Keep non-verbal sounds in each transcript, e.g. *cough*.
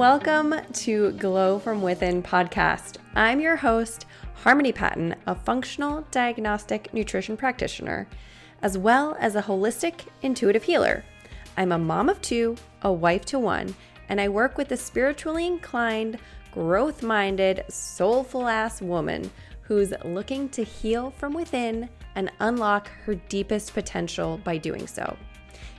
welcome to Glow from Within podcast. I'm your host, Harmony Patton, a functional diagnostic nutrition practitioner, as well as a holistic intuitive healer. I'm a mom of two, a wife to one, and I work with a spiritually inclined, growth minded, soulful ass woman who's looking to heal from within and unlock her deepest potential by doing so.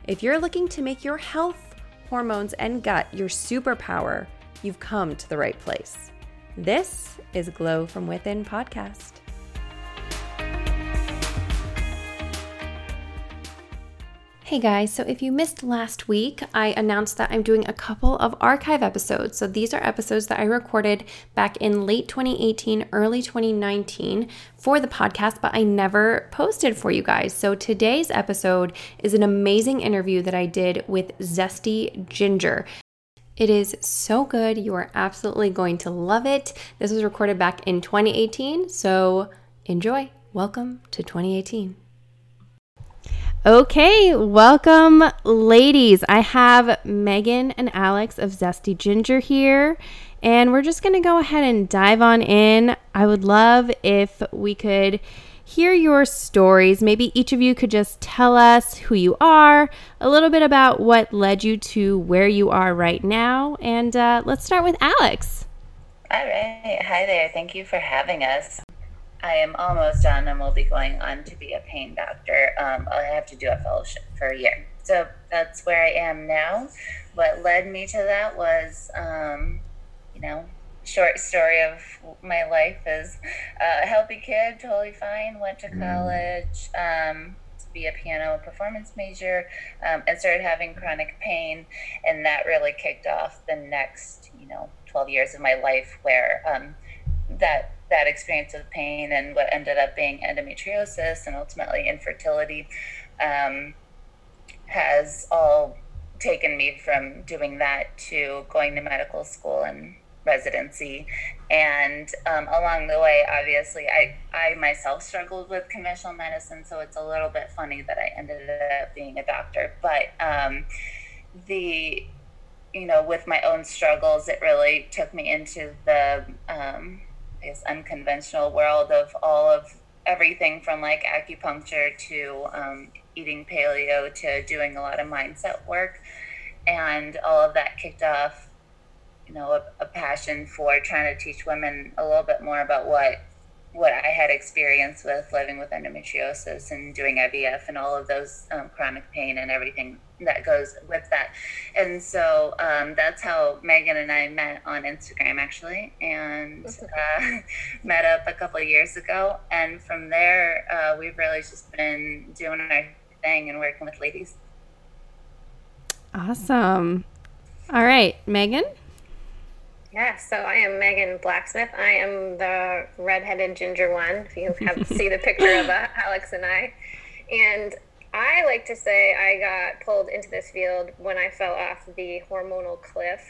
If you're looking to make your health, hormones, and gut your superpower, you've come to the right place. This is Glow from Within podcast. Hey guys, so if you missed last week, I announced that I'm doing a couple of archive episodes. So these are episodes that I recorded back in late 2018, early 2019 for the podcast, but I never posted for you guys. So today's episode is an amazing interview that I did with Zesty Ginger. It is so good. You are absolutely going to love it. This was recorded back in 2018, so enjoy. Welcome to 2018. Okay, welcome, ladies. I have Megan and Alex of Zesty Ginger here, and we're just going to go ahead and dive on in. I would love if we could hear your stories. Maybe each of you could just tell us who you are, a little bit about what led you to where you are right now, and uh, let's start with Alex. All right. Hi there. Thank you for having us. I am almost done and will be going on to be a pain doctor. Um, I have to do a fellowship for a year. So that's where I am now. What led me to that was, um, you know, short story of my life is uh, a healthy kid, totally fine, went to mm. college um, to be a piano performance major um, and started having chronic pain. And that really kicked off the next, you know, 12 years of my life where um, that that experience of pain and what ended up being endometriosis and ultimately infertility um, has all taken me from doing that to going to medical school and residency. And um, along the way obviously I, I myself struggled with conventional medicine so it's a little bit funny that i ended up being a doctor. But um, the you know with my own struggles it really took me into the um, this unconventional world of all of everything from like acupuncture to um, eating paleo to doing a lot of mindset work. And all of that kicked off you know a, a passion for trying to teach women a little bit more about what what I had experienced with living with endometriosis and doing IVF and all of those um, chronic pain and everything that goes with that. And so um, that's how Megan and I met on Instagram actually, and uh, *laughs* met up a couple of years ago. And from there, uh, we've really just been doing our thing and working with ladies. Awesome. All right, Megan. Yeah, so I am Megan Blacksmith. I am the redheaded ginger one. If you have to see the picture of uh, *laughs* Alex and I, and I like to say I got pulled into this field when I fell off the hormonal cliff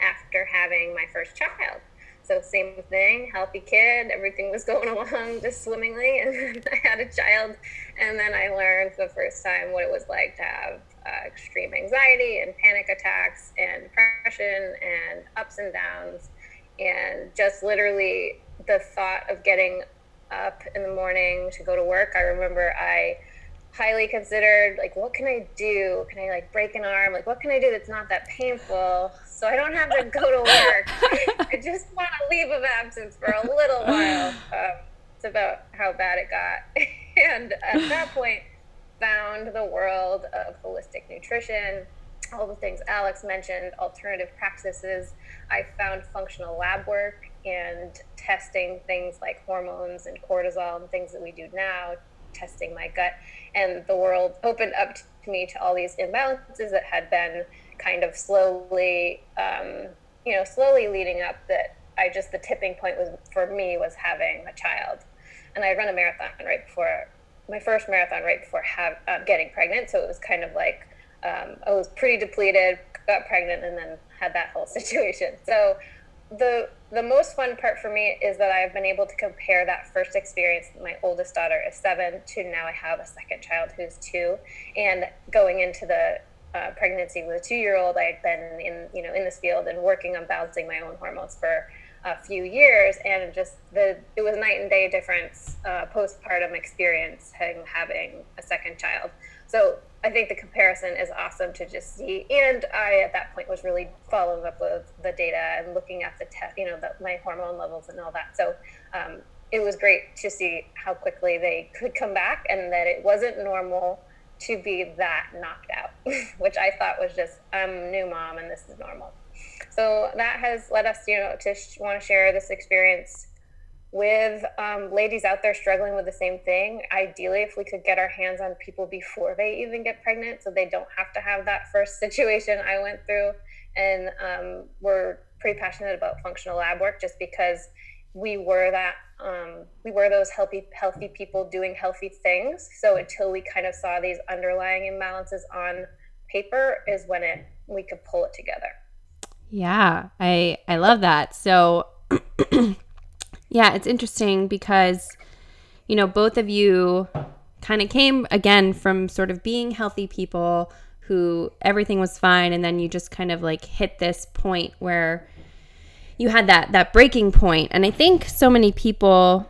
after having my first child. So same thing, healthy kid, everything was *laughs* going along just swimmingly, and I had a child, and then I learned for the first time what it was like to have uh, extreme anxiety and panic attacks and depression and ups and downs. And just literally the thought of getting up in the morning to go to work. I remember I highly considered like what can I do? Can I like break an arm? Like what can I do that's not that painful so I don't have to go to work? *laughs* I just want a leave of absence for a little while. Um, it's about how bad it got. *laughs* and at that point, found the world of holistic nutrition, all the things Alex mentioned, alternative practices. I found functional lab work and testing things like hormones and cortisol and things that we do now, testing my gut. And the world opened up to me to all these imbalances that had been kind of slowly, um, you know, slowly leading up that I just, the tipping point was for me was having a child. And I run a marathon right before my first marathon right before have, uh, getting pregnant. So it was kind of like um, I was pretty depleted, got pregnant, and then had that whole *laughs* situation. So the the most fun part for me is that I've been able to compare that first experience. My oldest daughter is seven to now I have a second child who's two, and going into the uh, pregnancy with a two-year-old, I had been in you know in this field and working on balancing my own hormones for a few years, and just the it was night and day difference uh, postpartum experience having having a second child. So I think the comparison is awesome to just see. And I, at that point, was really following up with the data and looking at the test, you know, the, my hormone levels and all that. So um, it was great to see how quickly they could come back and that it wasn't normal to be that knocked out, *laughs* which I thought was just, I'm a new mom and this is normal. So that has led us, you know, to sh- want to share this experience with um, ladies out there struggling with the same thing. Ideally, if we could get our hands on people before they even get pregnant, so they don't have to have that first *laughs* situation I went through. And um, we're pretty passionate about functional lab work just because we were that um, we were those healthy healthy people doing healthy things. So until we kind of saw these underlying imbalances on paper, is when it we could pull it together. Yeah, I I love that. So *clears throat* yeah, it's interesting because you know, both of you kind of came again from sort of being healthy people who everything was fine and then you just kind of like hit this point where you had that that breaking point and i think so many people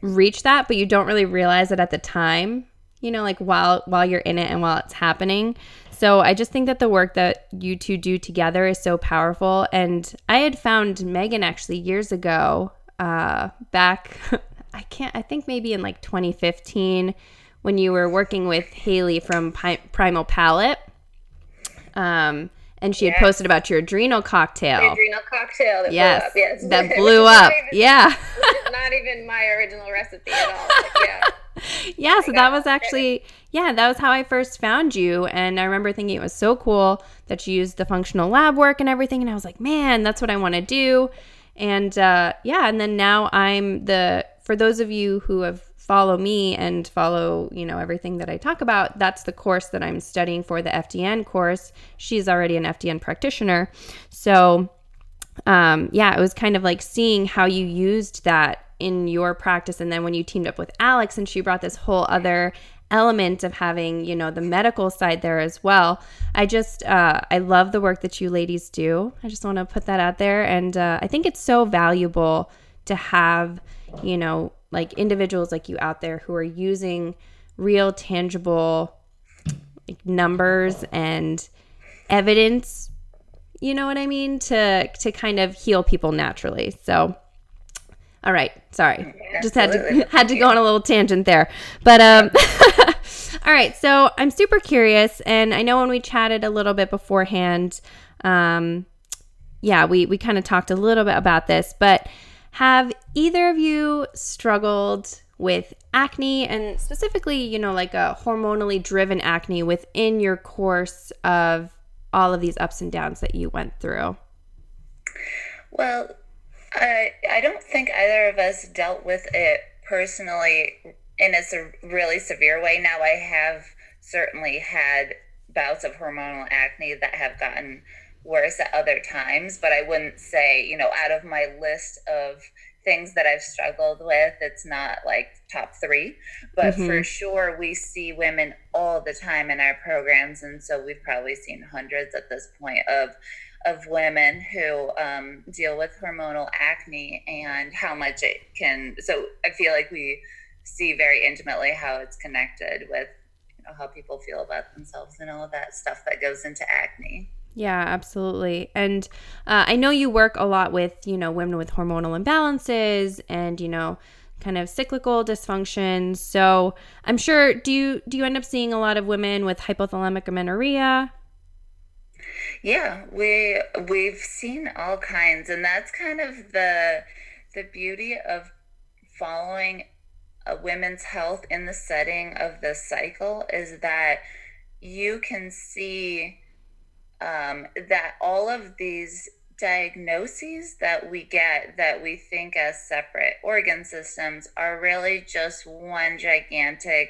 reach that but you don't really realize it at the time you know like while while you're in it and while it's happening so I just think that the work that you two do together is so powerful. And I had found Megan actually years ago, uh, back, *laughs* I can't, I think maybe in like 2015 when you were working with Haley from Pi- Primal Palate. Um, and she had posted about your adrenal cocktail. The adrenal cocktail that yes, blew up. Yes, that *laughs* blew up. even, yeah. not even my original recipe at all. yeah. *laughs* yeah, so that was actually yeah, that was how I first found you and I remember thinking it was so cool that you used the functional lab work and everything and I was like, "Man, that's what I want to do." And uh, yeah, and then now I'm the for those of you who have follow me and follow, you know, everything that I talk about, that's the course that I'm studying for the FDN course. She's already an FDN practitioner. So, um, yeah, it was kind of like seeing how you used that in your practice. And then when you teamed up with Alex and she brought this whole other element of having, you know, the medical side there as well. I just, uh, I love the work that you ladies do. I just want to put that out there. And uh, I think it's so valuable to have, you know, like individuals like you out there who are using real tangible like, numbers and evidence you know what i mean to to kind of heal people naturally so all right sorry. Just had to *laughs* had to go on a little tangent there. But um *laughs* all right so i'm super curious and i know when we chatted a little bit beforehand um yeah we we kind of talked a little bit about this but have either of you struggled with acne and specifically, you know, like a hormonally driven acne within your course of all of these ups and downs that you went through? Well, I, I don't think either of us dealt with it personally in a really severe way. Now, I have certainly had bouts of hormonal acne that have gotten worse at other times, but I wouldn't say, you know, out of my list of things that I've struggled with, it's not like top three. But mm-hmm. for sure, we see women all the time in our programs. And so we've probably seen hundreds at this point of of women who um, deal with hormonal acne and how much it can. So I feel like we see very intimately how it's connected with you know, how people feel about themselves and all of that stuff that goes into acne. Yeah, absolutely. And uh, I know you work a lot with, you know, women with hormonal imbalances and, you know, kind of cyclical dysfunctions. So I'm sure do you do you end up seeing a lot of women with hypothalamic amenorrhea? Yeah, we we've seen all kinds, and that's kind of the the beauty of following a women's health in the setting of the cycle is that you can see um, that all of these diagnoses that we get that we think as separate organ systems are really just one gigantic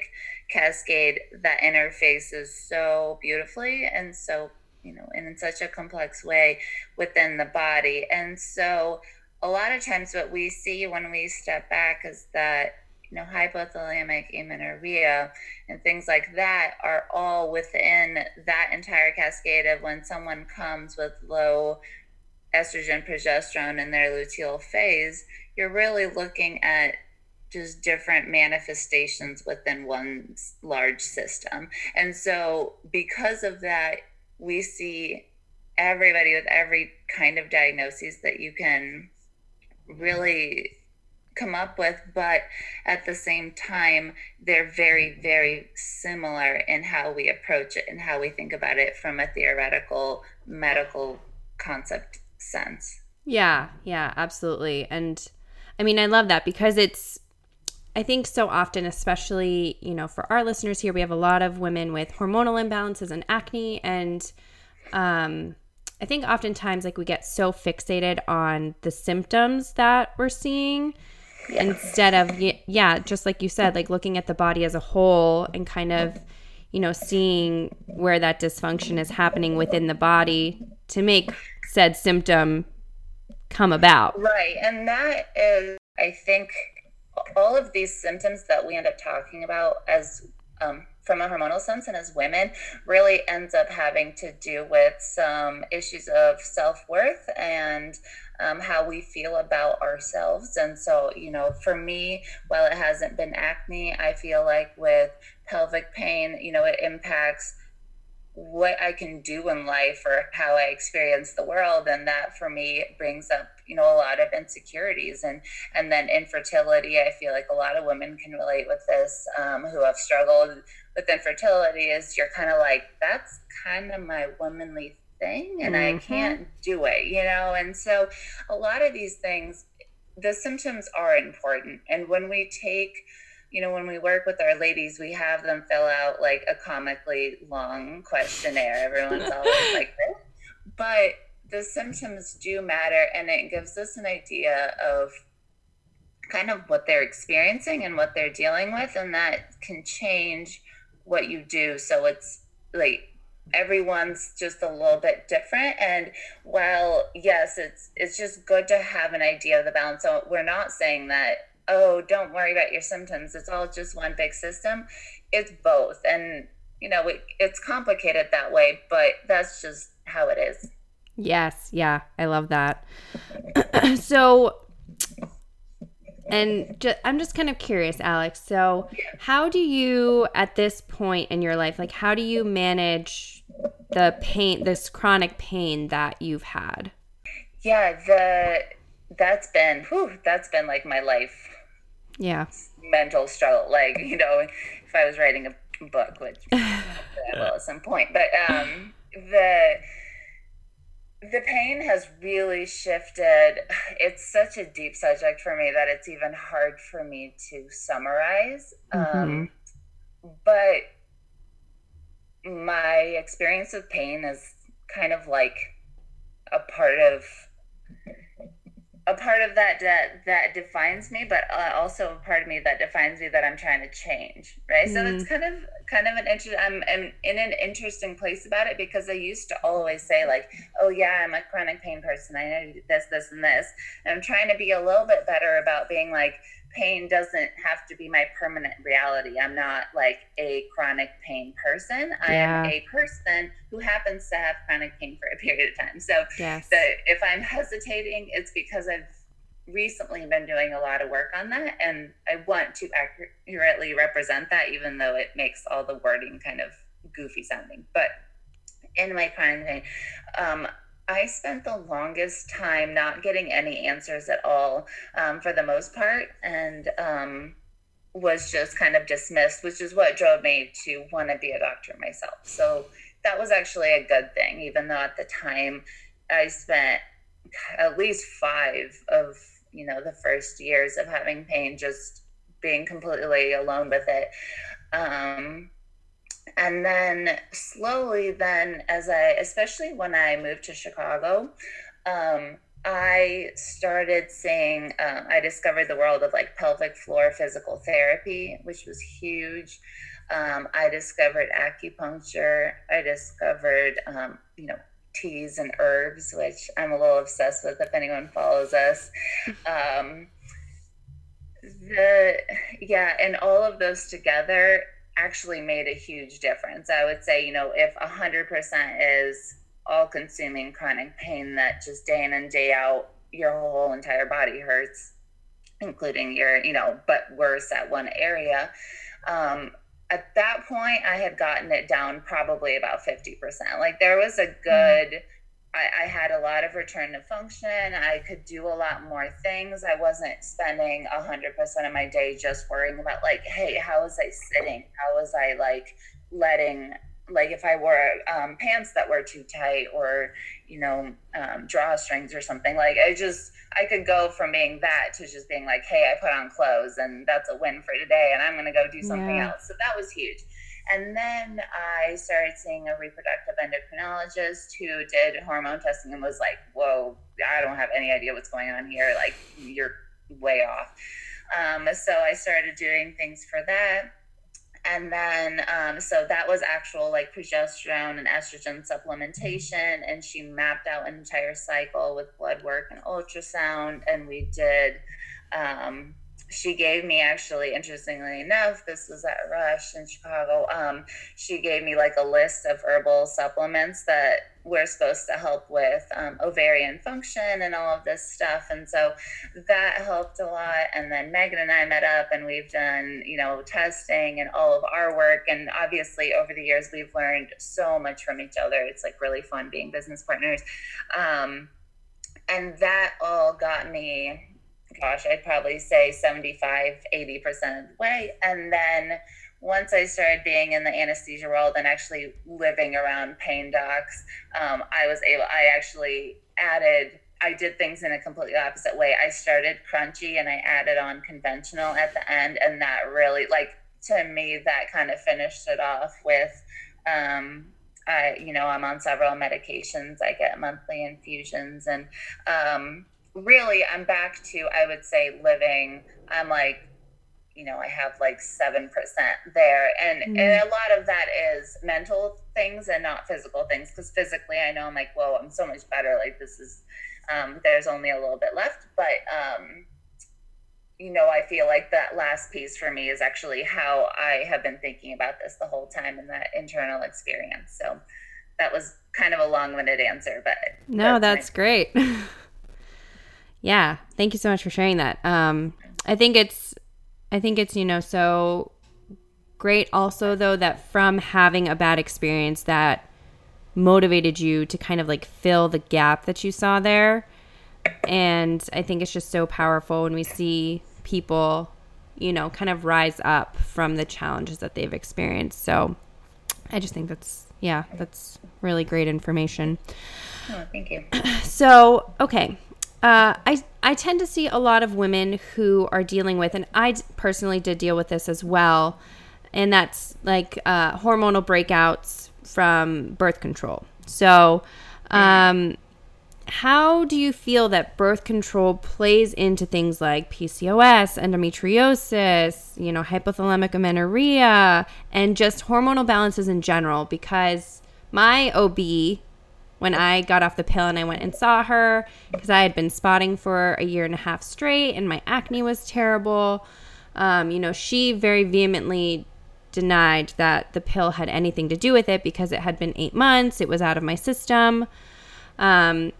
cascade that interfaces so beautifully and so you know and in such a complex way within the body and so a lot of times what we see when we step back is that you know, hypothalamic amenorrhea and things like that are all within that entire cascade of when someone comes with low estrogen progesterone in their luteal phase, you're really looking at just different manifestations within one large system. And so, because of that, we see everybody with every kind of diagnosis that you can really come up with, but at the same time, they're very, very similar in how we approach it and how we think about it from a theoretical medical concept sense. Yeah, yeah, absolutely. And I mean, I love that because it's, I think so often, especially, you know, for our listeners here, we have a lot of women with hormonal imbalances and acne. And um, I think oftentimes, like, we get so fixated on the symptoms that we're seeing yeah. instead of yeah just like you said like looking at the body as a whole and kind of you know seeing where that dysfunction is happening within the body to make said symptom come about right and that is i think all of these symptoms that we end up talking about as um, from a hormonal sense and as women really ends up having to do with some issues of self-worth and um, how we feel about ourselves. And so, you know, for me, while it hasn't been acne, I feel like with pelvic pain, you know, it impacts what I can do in life or how I experience the world. And that for me brings up, you know, a lot of insecurities and and then infertility. I feel like a lot of women can relate with this um, who have struggled with infertility is you're kind of like, that's kind of my womanly thing and mm-hmm. I can't do it, you know? And so a lot of these things, the symptoms are important. And when we take, you know, when we work with our ladies, we have them fill out like a comically long questionnaire. Everyone's *laughs* always like this. But the symptoms do matter and it gives us an idea of kind of what they're experiencing and what they're dealing with and that can change what you do so it's like everyone's just a little bit different and while yes it's it's just good to have an idea of the balance so we're not saying that oh don't worry about your symptoms it's all just one big system it's both and you know it, it's complicated that way but that's just how it is yes yeah i love that *clears throat* so and ju- I'm just kind of curious, Alex. So, how do you, at this point in your life, like, how do you manage the pain, this chronic pain that you've had? Yeah, the that's been, whew, that's been like my life. Yeah. Mental struggle. Like, you know, if I was writing a book, which *laughs* I will at some point, but um, the the pain has really shifted. It's such a deep subject for me that it's even hard for me to summarize. Mm-hmm. Um, but my experience of pain is kind of like a part of a part of that that that defines me but uh, also a part of me that defines me that i'm trying to change right mm. so it's kind of kind of an interesting I'm, I'm in an interesting place about it because i used to always say like oh yeah i'm a chronic pain person i know this this and this and i'm trying to be a little bit better about being like pain doesn't have to be my permanent reality. I'm not like a chronic pain person. I am a person who happens to have chronic pain for a period of time. So yes. the, if I'm hesitating, it's because I've recently been doing a lot of work on that and I want to accurately represent that even though it makes all the wording kind of goofy sounding. But in my pain, um, I spent the longest time not getting any answers at all um, for the most part, and um, was just kind of dismissed, which is what drove me to want to be a doctor myself. So that was actually a good thing, even though at the time I spent at least five of you know the first years of having pain just being completely alone with it. Um, and then slowly then as i especially when i moved to chicago um, i started seeing uh, i discovered the world of like pelvic floor physical therapy which was huge um, i discovered acupuncture i discovered um, you know teas and herbs which i'm a little obsessed with if anyone follows us *laughs* um, The yeah, and all of those together actually made a huge difference. I would say, you know, if a hundred percent is all consuming chronic pain that just day in and day out your whole entire body hurts, including your, you know, but worse at one area. Um, at that point, I had gotten it down probably about 50%. Like there was a good. Mm I, I, had a lot of return to function. I could do a lot more things. I wasn't spending a hundred percent of my day just worrying about like, hey, how was I sitting? How was I like letting like if I wore um, pants that were too tight or you know um, drawstrings or something like I just I could go from being that to just being like hey I put on clothes and that's a win for today and I'm gonna go do something yeah. else so that was huge and then I started seeing a reproductive endocrinologist who did hormone testing and was like, whoa, I don't have any idea what's going on here. Like, you're way off. Um, so I started doing things for that. And then, um, so that was actual like progesterone and estrogen supplementation. And she mapped out an entire cycle with blood work and ultrasound. And we did, um, she gave me actually interestingly enough this was at rush in chicago um, she gave me like a list of herbal supplements that were supposed to help with um, ovarian function and all of this stuff. And so that helped a lot. And then megan and i met up and we've done you know testing and all of our work. And obviously over the years we've learned so much from each other. It's like really fun being business partners. Um, and that all got me gosh, I'd probably say 75, 80% of the way. And then once I started being in the anesthesia world and actually living around pain docs, um, I was able, I actually added, I did things in a completely opposite way. I started crunchy and I added on conventional at the end. And that really, like, to me, that kind of finished it off with, um, I, you know, I'm on several medications. I get monthly infusions and, um, really i'm back to i would say living. I'm like you know i have like 7% there. And mm. and a lot of that is mental things and not physical things because physically i know i'm like whoa i'm so much better. Like this is um, there's only a little bit left. But um, you know i feel like that last piece for me is actually how i have been thinking about this the whole time in that internal experience. So that was kind of a long-winded answer but no that's, that's great *laughs* Yeah, thank you so much for sharing that. Um, I think it's, I think it's you know so great also though that from having a bad experience that motivated you to kind of like fill the gap that you saw there, and I think it's just so powerful when we see people, you know, kind of rise up from the challenges that they've experienced. So, I just think that's yeah, that's really great information. Oh, thank you. *clears throat* So, okay. Uh, I I tend to see a lot of women who are dealing with, and I personally did deal with this as well, and that's like uh, hormonal breakouts from birth control. So, um, how do you feel that birth control plays into things like PCOS, endometriosis, you know, hypothalamic amenorrhea, and just hormonal balances in general? Because my OB when I got off the pill and I went and saw her because I had been spotting for a year and a half straight and my acne was terrible. Um, you know, she very vehemently denied that the pill had anything to do with it because it had been eight months, it was out of my system. Um,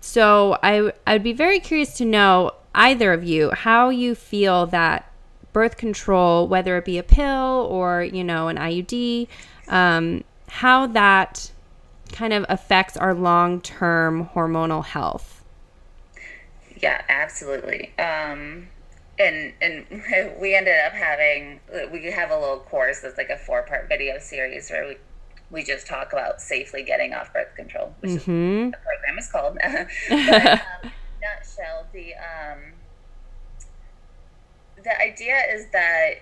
so I, I would be very curious to know, either of you, how you feel that birth control, whether it be a pill or, you know, an IUD, um, how that kind of affects our long term hormonal health. Yeah, absolutely. Um, and and *laughs* we ended up having we have a little course that's like a four part video series where we we just talk about safely getting off birth control, which mm-hmm. is the program is called. *laughs* but, um, *laughs* nutshell, the um, the idea is that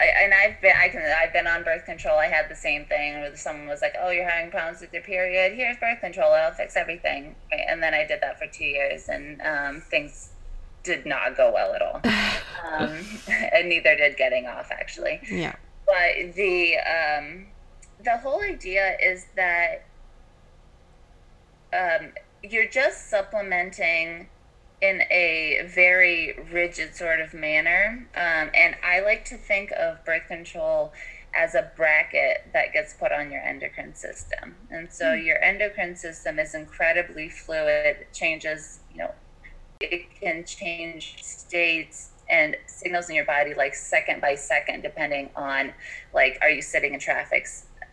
I, and I've been I can I've been on birth control. I had the same thing where someone was like, "Oh, you're having problems with your period. Here's birth control. It'll fix everything." And then I did that for two years, and um, things did not go well at all. *sighs* um, *laughs* and neither did getting off, actually. Yeah. But the um, the whole idea is that um, you're just supplementing in a very rigid sort of manner. Um, and I like to think of birth control as a bracket that gets put on your endocrine system. And so mm. your endocrine system is incredibly fluid, changes, you know, it can change states and signals in your body like second by second, depending on like, are you sitting in traffic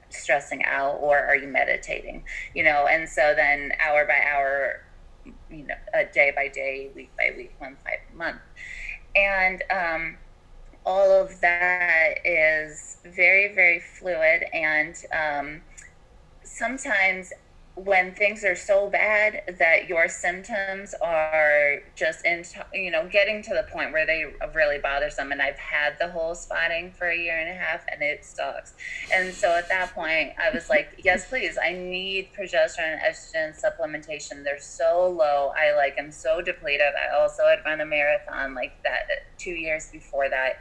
stressing out or are you meditating? You know, and so then hour by hour, you know, a day by day, week by week, month by month. And um, all of that is very, very fluid. And um, sometimes when things are so bad that your symptoms are just in you know getting to the point where they really bothersome and i've had the whole spotting for a year and a half and it sucks. And so at that point i was like *laughs* yes please. I need progesterone and estrogen supplementation. They're so low. I like am so depleted. I also had run a marathon like that two years before that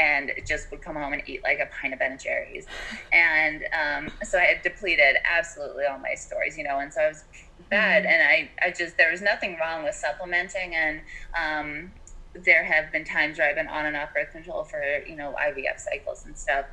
and just would come home and eat like a pint of Ben and Jerry's. And um, so I had depleted absolutely all my stores, you know, and so I was bad. Mm-hmm. And I, I just, there was nothing wrong with supplementing. And um, there have been times where I've been on and off birth control for, you know, IVF cycles and stuff.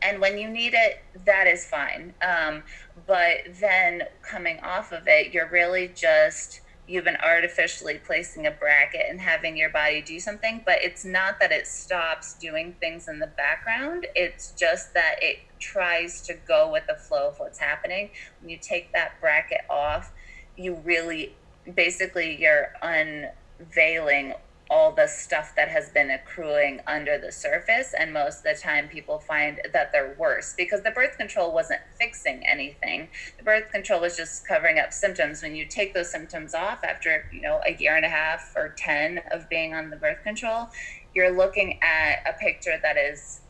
And when you need it, that is fine. Um, but then coming off of it, you're really just, you've been artificially placing a bracket and having your body do something but it's not that it stops doing things in the background. It's just that it tries to go with the flow of what's happening. When you take that bracket off you really basically you're unveiling all the stuff that has been accruing under the surface. And most of the time, people find that they're worse because the birth control wasn't fixing anything. The birth control was just covering up symptoms. When you take those symptoms off after, you know, a year and a half or 10 of being on the birth control, you're looking at a picture that is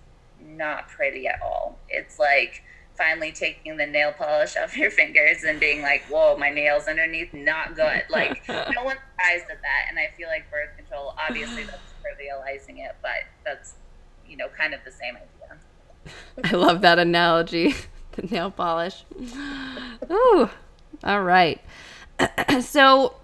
not pretty at all. It's like, finally taking the nail polish off your fingers and being like, whoa, my nails underneath, not good. Like, *laughs* no one's surprised at that. And I feel like birth control, obviously, that's *sighs* trivializing it, but that's, you know, kind of the same idea. I love that analogy *laughs* the nail polish. *laughs* Ooh, all right. *clears throat* so,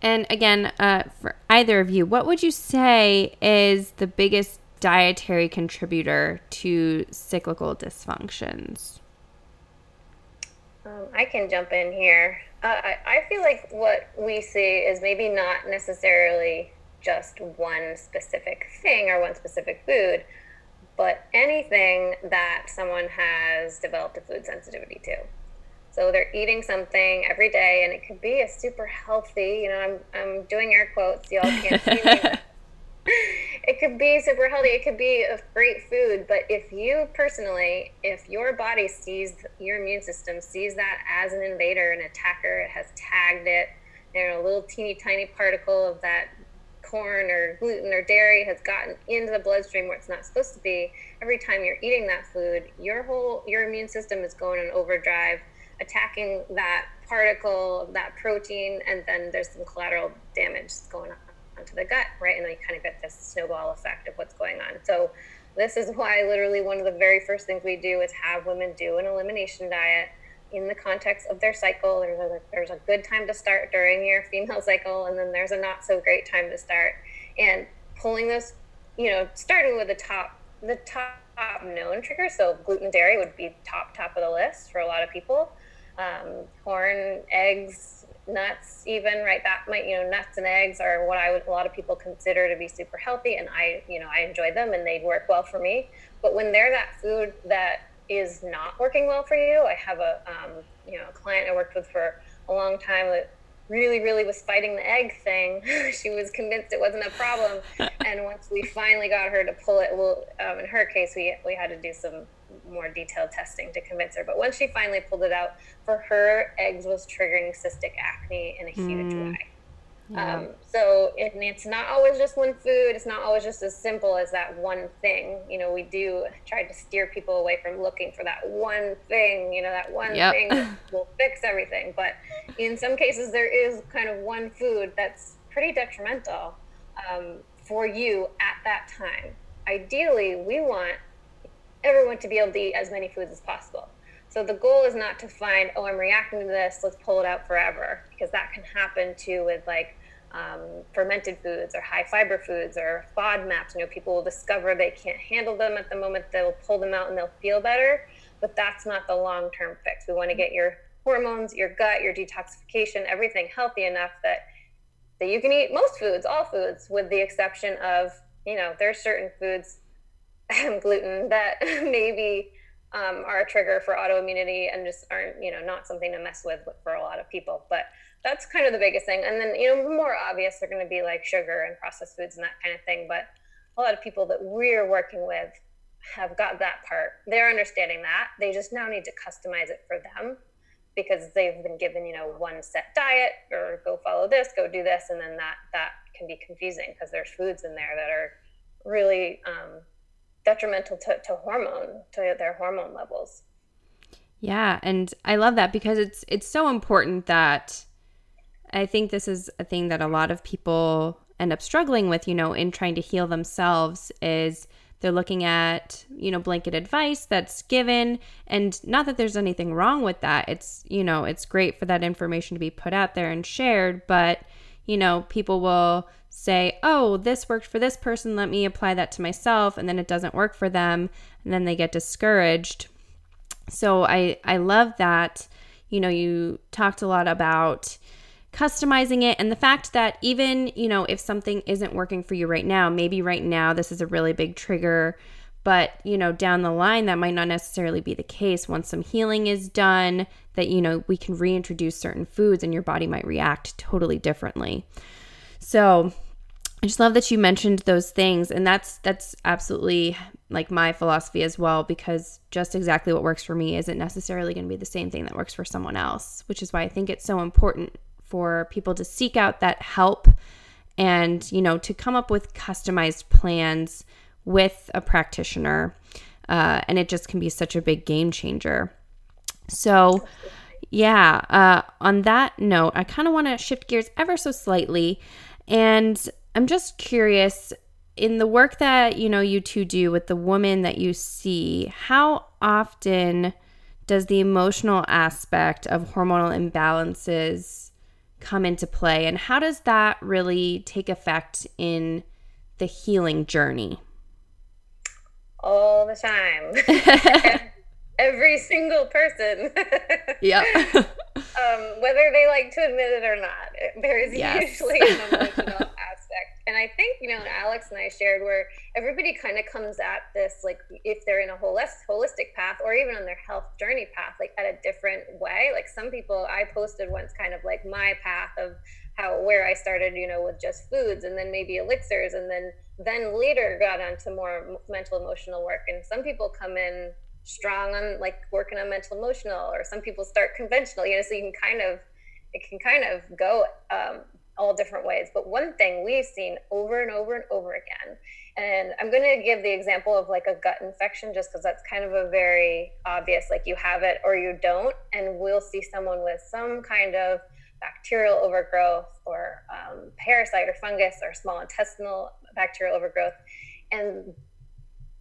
and again, uh, for either of you, what would you say is the biggest dietary contributor to cyclical dysfunctions? Um, I can jump in here. Uh, I, I feel like what we see is maybe not necessarily just one specific thing or one specific food, but anything that someone has developed a food sensitivity to. So they're eating something every day, and it could be a super healthy. You know, I'm I'm doing air quotes. Y'all can't see me. *laughs* it could be super healthy. It could be a great food, but if you personally, if your body sees your immune system sees that as an invader, an attacker, it has tagged it, and a little teeny tiny particle of that corn or gluten or dairy has gotten into the bloodstream where it's not supposed to be. Every time you're eating that food, your whole your immune system is going in overdrive, attacking that particle that protein, and then there's some collateral damage going on onto the gut, right? And then you kind of get this snowball effect of what's going on. So this is why literally one of the very first things we do is have women do an elimination diet in the context of their cycle. There's a, there's a good time to start during your female *laughs* cycle, and then there's a not so great time to start. And pulling those, you know, starting with the top, the top known triggers. So gluten, dairy would be top top of the list for a lot of people. Um, corn, eggs, nuts even right that might you know nuts and eggs are what i would a lot of people consider to be super healthy and i you know i enjoy them and they work well for me. But when they're that food that is not working well for you i have a um, you know a client i worked with for a long time that really really was fighting the egg thing. *laughs* She was convinced it wasn't a problem. *laughs* And once we finally got her to pull it well um, in her case we we had to do some more detailed testing to convince her. But once she finally pulled it out, for her, eggs was triggering cystic acne in a huge mm. way. Yeah. Um, so it, it's not always just one food. It's not always just as simple as that one thing. You know, we do try to steer people away from looking for that one thing. You know, that one yep. thing that *laughs* will fix everything. But in some cases, there is kind of one food that's pretty detrimental um, for you at that time. Ideally, we want everyone to be able to eat as many foods as possible. So the goal is not to find, oh, I'm reacting to this, let's pull it out forever, because that can happen too with like um, fermented foods or high fiber foods or FODMAPs. You know, people will discover they can't handle them at the moment. They'll pull them out and they'll feel better, but that's not the long term fix. We want to get your hormones, your gut, your detoxification, everything healthy enough that that you can eat most foods, all foods, with the exception of you know there's certain foods, *laughs* gluten that *laughs* maybe um, are a trigger for autoimmunity and just aren't you know not something to mess with for a lot of people, but that's kind of the biggest thing. And then, you know, more obvious are going to be like sugar and processed foods and that kind of thing. But a lot of people that we're working with have got that part. They're understanding that. They just now need to customize it for them because they've been given, you know, one set diet or go follow this, go do this. And then that, that can be confusing because there's foods in there that are really um, detrimental to, to hormone, to their hormone levels. Yeah, and I love that because it's it's so important that I think this is a thing that a lot of people end up struggling with, you know, in trying to heal themselves is they're looking at, you know, blanket advice that's given and not that there's anything wrong with that. It's, you know, it's great for that information to be put out there and shared, but you know, people will say, "Oh, this worked for this person, let me apply that to myself," and then it doesn't work for them, and then they get discouraged. So I I love that, you know, you talked a lot about customizing it and the fact that even, you know, if something isn't working for you right now, maybe right now this is a really big trigger, but, you know, down the line that might not necessarily be the case once some healing is done that, you know, we can reintroduce certain foods and your body might react totally differently. So, I just love that you mentioned those things and that's that's absolutely like my philosophy as well because just exactly what works for me isn't necessarily going to be the same thing that works for someone else, which is why I think it's so important for people to seek out that help and, you know, to come up with customized plans with a practitioner. Uh, and it just can be such a big game changer. So, yeah, uh, on that note, I kind of want to shift gears ever so slightly. And I'm just curious in the work that, you know, you two do with the woman that you see, how often does the emotional aspect of hormonal imbalances come into play and how does that really take effect in the healing journey all the time *laughs* every single person *laughs* yeah um, whether they like to admit it or not there is yes. usually an emotional aspect. and I think, you know, Alex and I shared where everybody kind of comes at this, like if they're in a holistic path or even on their health journey path, like at a different way. Like some people, I posted once kind of like my path of how, where I started, you know, with just foods and then maybe elixirs and then, then later got onto more mental emotional work. And some people come in strong on like working on mental emotional or some people start conventional, you know, so you can kind of, it can kind of go um, all different ways. But one thing we've seen over and over and over again, and I'm going to give the example of like a gut infection just because that's kind of a very obvious, like you have it or you don't. And we'll see someone with some kind of bacterial overgrowth or um, parasite or fungus or small intestinal bacterial overgrowth. And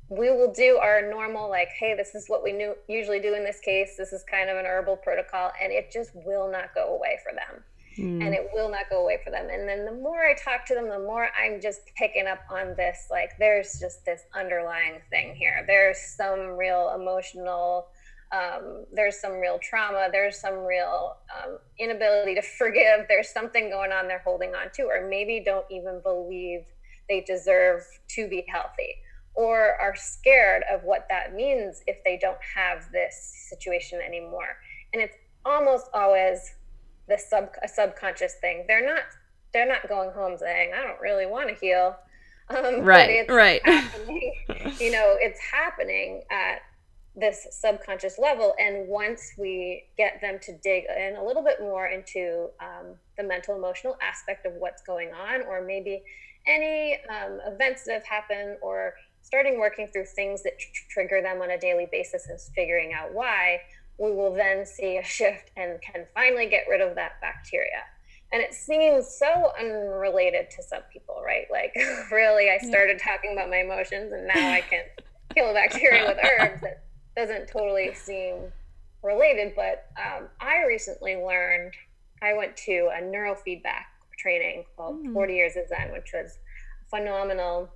we will do our normal like hey this is what we knew, usually do in this case this is kind of an herbal protocol and it just will not go away for them Mm. and it will not go away for them. And then the more I talk to them, the more I'm just picking up on this like, there's just this underlying thing here. There's some real emotional, um, there's some real trauma, there's some real um, inability to forgive. There's something going on they're holding on to, or maybe don't even believe they deserve to be healthy or are scared of what that means if they don't have this situation anymore. And it's almost always the sub a subconscious thing. They're not they're not going home saying, "I don't really want to heal." *laughs* Um, right, right. you know, it's happening at this subconscious level, and once we get them to dig in a little bit more into um, the mental emotional aspect of what's going on, or maybe any um, events that have happened, or starting working through things that tr- trigger them on a daily basis and figuring out why we will then see a shift and can finally get rid of that bacteria. And it seems so unrelated to some people, right? Like, *laughs* really, I started talking about my emotions and now I can kill a bacteria with herbs. *laughs* It doesn't totally seem related. But um, I recently learned I went to a neurofeedback training called mm. 40 Years of Zen, which was a phenomenal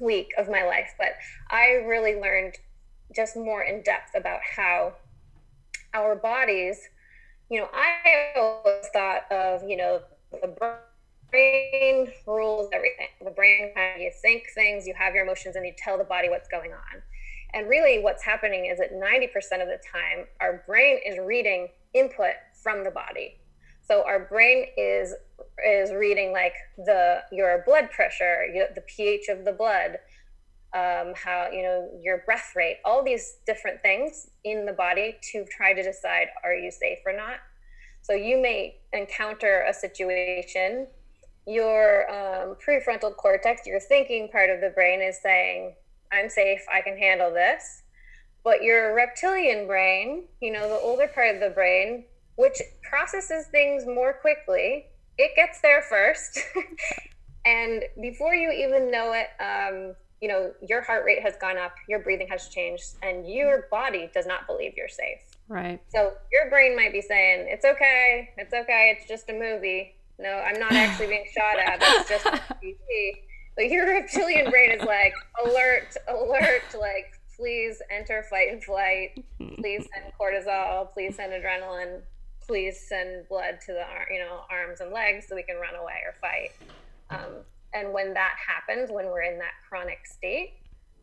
week of my life. But I really learned just more in depth about how our bodies, you know, I always thought of, you know, the brain rules everything. The brain, how you think things, you have your emotions, and you tell the body what's going on. And really, what's happening is that 90% of the time, our brain is reading input from the body. So our brain is is reading like the your blood pressure, the pH of the blood, um, how you know your breath rate, all these different things in the body to try to decide are you safe or not. So you may encounter a situation. Your um, prefrontal cortex, your thinking part of the brain, is saying, "I'm safe. I can handle this." But your reptilian brain, you know, the older part of the brain, which processes things more quickly, it gets there first. *laughs* and before you even know it, um, you know, your heart rate has gone up, your breathing has changed, and your body does not believe you're safe. Right. So your brain might be saying, it's okay, it's okay, it's just a movie. No, I'm not actually being shot at, it's just *laughs* a TV. But your reptilian brain is like, alert, alert, like, please enter fight and flight, please send cortisol, please send adrenaline, please send blood to the you know arms and legs so we can run away or fight. Um, and when that happens, when we're in that chronic state,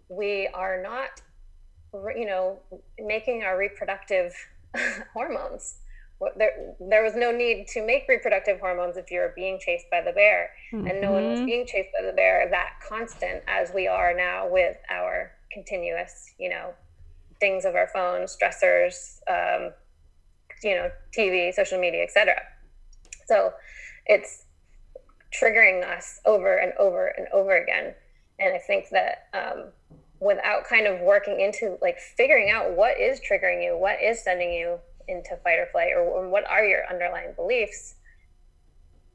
we are not, you know, making our reproductive *laughs* hormones. There, there was no need to make reproductive hormones if you were being chased by the bear, mm-hmm. and no one was mm-hmm. being chased by the bear that constant as we are now with our continuous, you know, things of our phones, stressors, um, you know, TV, social media, etc. So it's triggering us over and over and over again. And I think that um, without kind of working into like figuring out what is triggering you, what is sending you into fight or flight, or what are your underlying beliefs,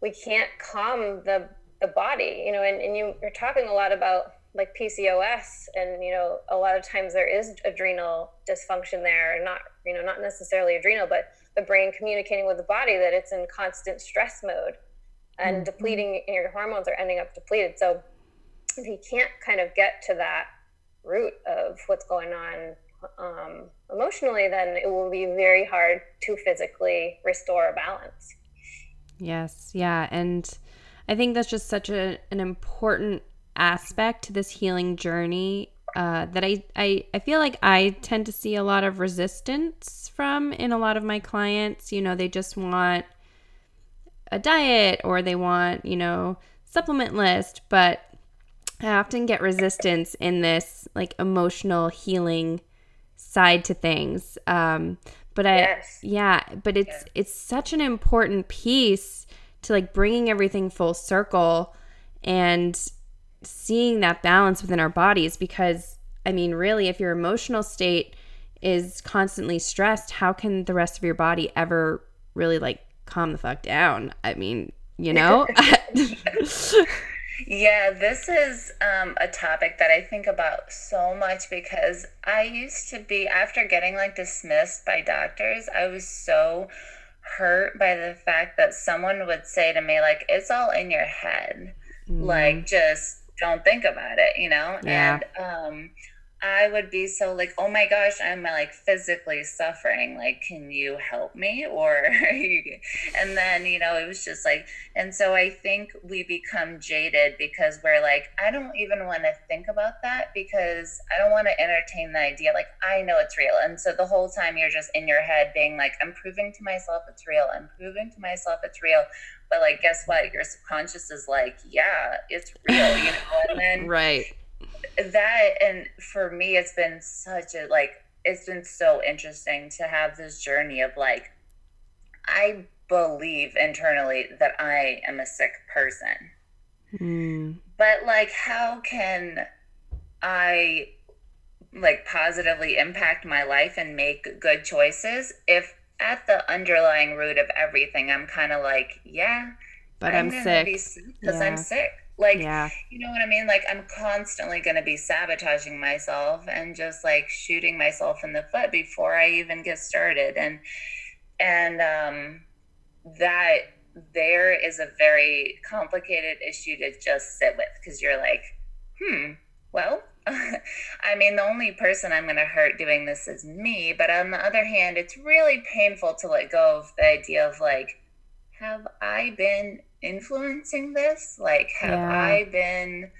we can't calm the the body, you know. And, and you, you're talking a lot about like PCOS, and you know, a lot of times there is adrenal dysfunction there, and not you know, not necessarily adrenal, but the brain communicating with the body that it's in constant stress mode and mm-hmm. depleting your hormones are ending up depleted. So if you can't kind of get to that root of what's going on um, emotionally, then it will be very hard to physically restore a balance. Yes, yeah, and I think that's just such a, an important aspect to this healing journey uh, that I, I I feel like I tend to see a lot of resistance from in a lot of my clients. You know, they just want a diet or they want, you know, supplement list, but I often get resistance in this like emotional healing side to things. Um, but I, yes. yeah, but it's it's such an important piece to like bringing everything full circle and seeing that balance within our bodies. Because I mean, really, if your emotional state is constantly stressed, how can the rest of your body ever really like calm the fuck down. I mean, you know? *laughs* *laughs* yeah, this is um, a topic that I think about so much because I used to be, after getting like dismissed by doctors, I was so hurt by the fact that someone would say to me, like, it's all in your head. Mm. Like, just don't think about it, you know? Yeah. And, um, I would be so like, oh my gosh, I'm like physically suffering. Like, can you help me? *laughs* Or, and then, you know, it was just like, and so I think we become jaded because we're like, I don't even want to think about that because I don't want to entertain the idea. Like, I know it's real. And so the whole time you're just in your head being like, I'm proving to myself it's real. I'm proving to myself it's real. But like, guess what? Your subconscious is like, yeah, it's real, you know? And then, *laughs* right that and for me it's been such a like it's been so interesting to have this journey of like i believe internally that i am a sick person mm. but like how can i like positively impact my life and make good choices if at the underlying root of everything i'm kind of like yeah but i'm, I'm sick because yeah. i'm sick like, yeah. you know what I mean? Like, I'm constantly going to be sabotaging myself and just like shooting myself in the foot before I even get started. And, and, um, that there is a very complicated issue to just sit with because you're like, hmm, well, *laughs* I mean, the only person I'm going to hurt doing this is me. But on the other hand, it's really painful to let go of the idea of like, have I been influencing this? Like, have yeah. I been.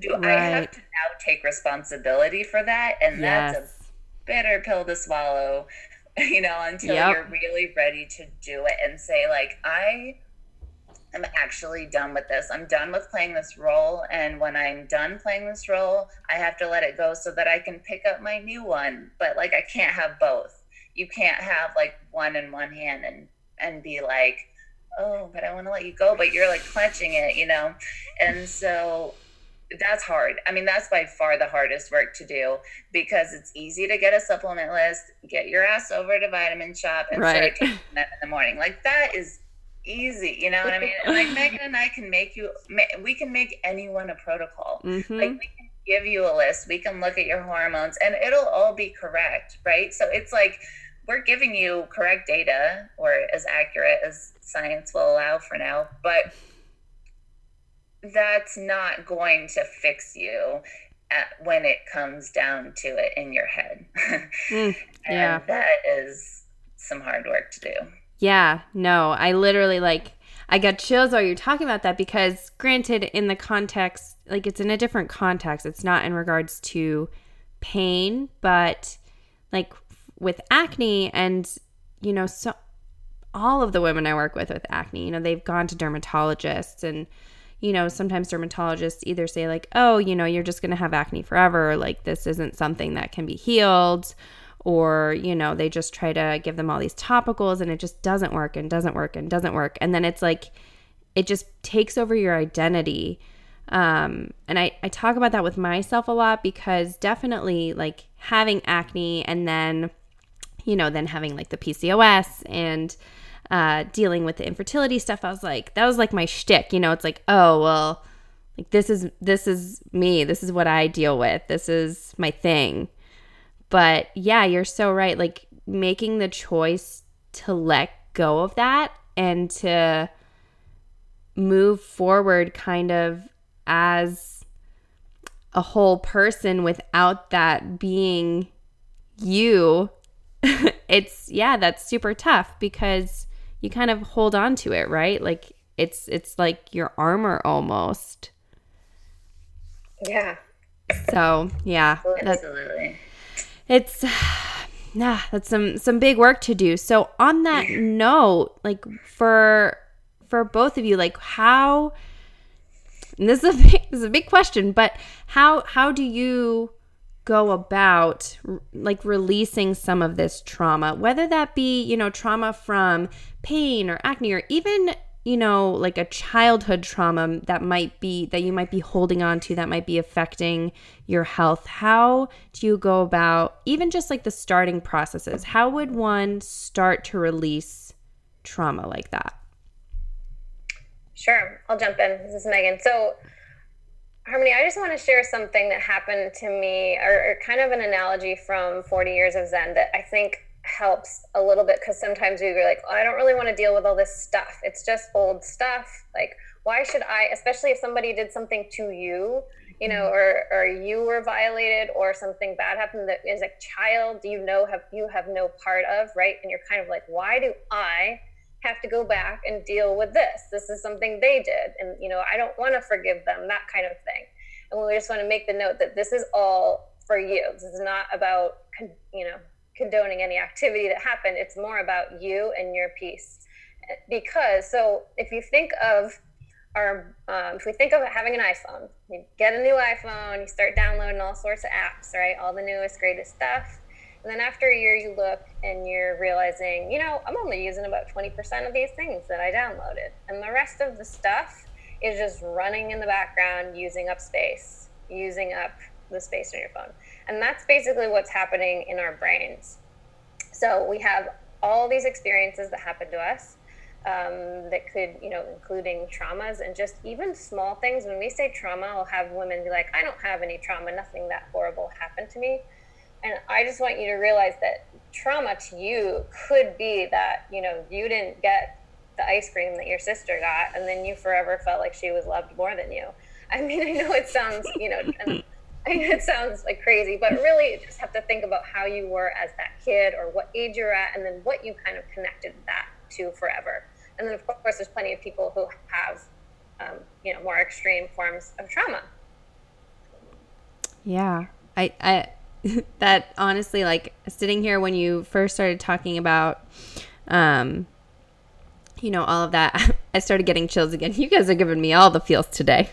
Do right. I have to now take responsibility for that? And yes. that's a bitter pill to swallow, *laughs* you know, until yep. you're really ready to do it and say, like, I I'm actually done with this. I'm done with playing this role. And when I'm done playing this role, I have to let it go so that I can pick up my new one. But like, I can't have both. You can't have like one in one hand and, and be like, oh, but I want to let you go. But you're like clenching it, you know? And so that's hard. I mean, that's by far the hardest work to do because it's easy to get a supplement list, get your ass over to Vitamin Shoppe, and right. start taking them in the morning. Like that is easy you know what i mean like *laughs* megan and i can make you we can make anyone a protocol mm-hmm. like we can give you a list we can look at your hormones and it'll all be correct right so it's like we're giving you correct data or as accurate as science will allow for now but that's not going to fix you at, when it comes down to it in your head. *laughs* Mm, yeah. that is some hard work to do. Yeah, no, I literally like I got chills while you're talking about that because granted in the context like it's in a different context. It's not in regards to pain, but like with acne and you know so all of the women I work with with acne, you know, they've gone to dermatologists and you know, sometimes dermatologists either say like, "Oh, you know, you're just going to have acne forever," like this isn't something that can be healed or you know they just try to give them all these topicals and it just doesn't work and doesn't work and doesn't work. And then it's like it just takes over your identity. Um, and I, I talk about that with myself a lot because definitely like having acne and then you know then having like the pcos and uh, dealing with the infertility stuff i was like that was like my shtick you know it's like oh well like this is this is me this is what i deal with this is my thing but yeah, you're so right. Like making the choice to let go of that and to move forward kind of as a whole person without that being you. *laughs* it's yeah, that's super tough because you kind of hold on to it, right? Like it's it's like your armor almost. Yeah. So, yeah. Absolutely it's *sighs* nah, that's some some big work to do. So on that *laughs* note, like for for both of you, like how this is a big, this is a big question, but how how do you go about like releasing some of this trauma, whether that be, you know, trauma from pain or acne or even you know, like a childhood trauma that might be that you might be holding on to that might be affecting your health. How do you go about even just like the starting processes? How would one start to release trauma like that? Sure, I'll jump in. This is Megan. So, Harmony, I just want to share something that happened to me, or, or kind of an analogy from 40 years of Zen that I think helps a little bit because sometimes we were like, oh, I don't really want to deal with all this stuff. It's just old stuff. Like, why should I, especially if somebody did something to you, you know, mm-hmm. or or you were violated or something bad happened that is a child you know have you have no part of, right? And you're kind of like, why do I have to go back and deal with this? This is something they did, and you know, I don't want to forgive them, that kind of thing. And we just want to make the note that this is all for you. This is not about, you know, condoning any activity that happened. It's more about you and your peace. Because, so if you think of our, um, if we think of having an iPhone, you get a new iPhone, you start downloading all sorts of apps, right? All the newest, greatest stuff. And then after a year, you look and you're realizing, you know, I'm only using about 20% of these things that I downloaded. And the rest of the stuff is just running in the background, using up space, using up the space on your phone. And that's basically what's happening in our brains. So we have all these experiences that happen to us um, that could, you know, including traumas and just even small things. When we say trauma, I'll have women be like, I don't have any trauma, nothing that horrible happened to me. And I just want you to realize that trauma to you could be that, you know, you didn't get the ice cream that your sister got, and then you forever felt like she was loved more than you. I mean, I know it sounds, you know, *laughs* I mean, it sounds like crazy, but really, you just have to think about how you were as that kid, or what age you're at, and then what you kind of connected that to forever. And then, of course, there's plenty of people who have, um, you know, more extreme forms of trauma. Yeah, I, I, *laughs* that honestly, like sitting here when you first started talking about, um, you know, all of that, *laughs* I started getting chills again. You guys are giving me all the feels today.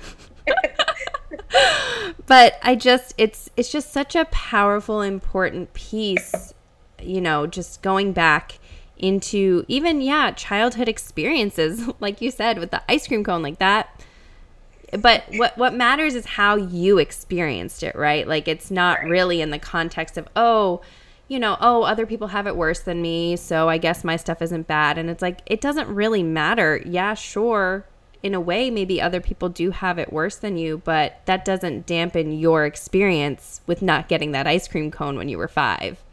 *laughs* but I just it's it's just such a powerful important piece, you know, just going back into even yeah, childhood experiences like you said with the ice cream cone like that. But what what matters is how you experienced it, right? Like it's not really in the context of oh, you know, oh, other people have it worse than me, so I guess my stuff isn't bad. And it's like, it doesn't really matter. Yeah, sure. In a way, maybe other people do have it worse than you, but that doesn't dampen your experience with not getting that ice cream cone when you were five.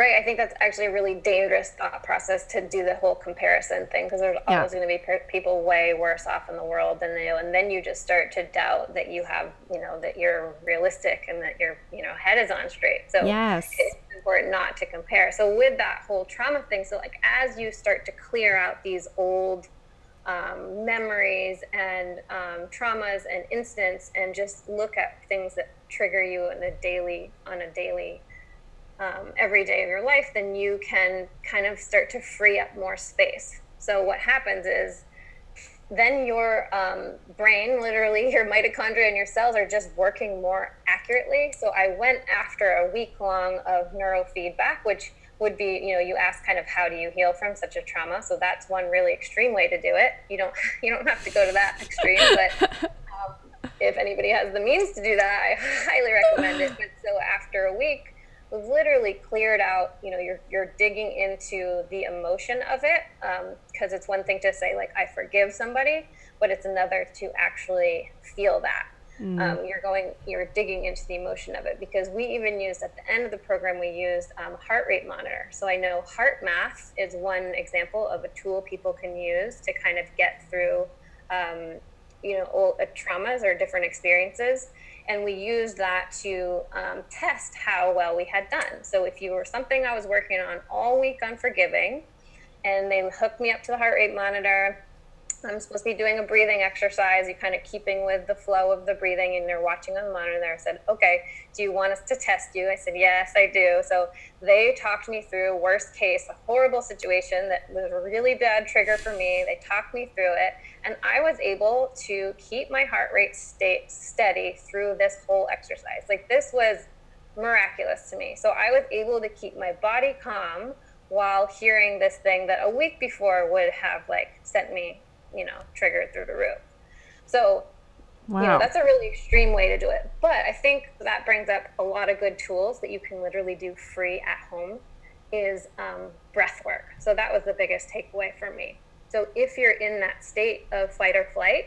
Right. I think that's actually a really dangerous thought process to do the whole comparison thing because there's yeah. always going to be people way worse off in the world than you. And then you just start to doubt that you have, you know, that you're realistic and that your, you know, head is on straight. So yes. it's important not to compare. So with that whole trauma thing, so like as you start to clear out these old um, memories and um, traumas and incidents and just look at things that trigger you in a daily on a daily um, every day of your life, then you can kind of start to free up more space. So what happens is then your um, brain, literally *laughs* your mitochondria and your cells are just working more accurately. So I went after a week long of neurofeedback, which would be, you know, you ask kind of how do you heal from such a trauma. So that's one really extreme way to do it. You don't *laughs* you don't have to go to that extreme, but *laughs* um, if anybody has the means to do that, I highly recommend it. But so after a week, we've literally cleared out you know you're, you're digging into the emotion of it because um, it's one thing to say like i forgive somebody but it's another to actually feel that. Mm. um, you're going you're digging into the emotion of it because we even used at the end of the program we used um, heart rate monitor. So i know HeartMath is one example of a tool people can use to kind of get through um, you know old, uh, traumas or different experiences and we used that to um, test how well we had done. So if you were something I was working on all week on forgiving, and they hooked me up to the heart rate monitor. I'm supposed to be doing a breathing exercise. You kind of keeping with the flow of the breathing, and they're watching on the monitor. There, I said, "Okay, do you want us to test you?" I said, "Yes, I do." So they talked me through worst case, a horrible situation that was a really bad trigger for me. They talked me through it, and I was able to keep my heart rate steady through this whole exercise. Like this was miraculous to me. So I was able to keep my body calm while hearing this thing that a week before would have like sent me, you know, triggered through the roof. So Wow. You know, that's a really extreme way to do it. But I think that brings up a lot of good tools that you can literally do free at home is um, breath work. So that was the biggest takeaway for me. So if you're in that state of fight or flight,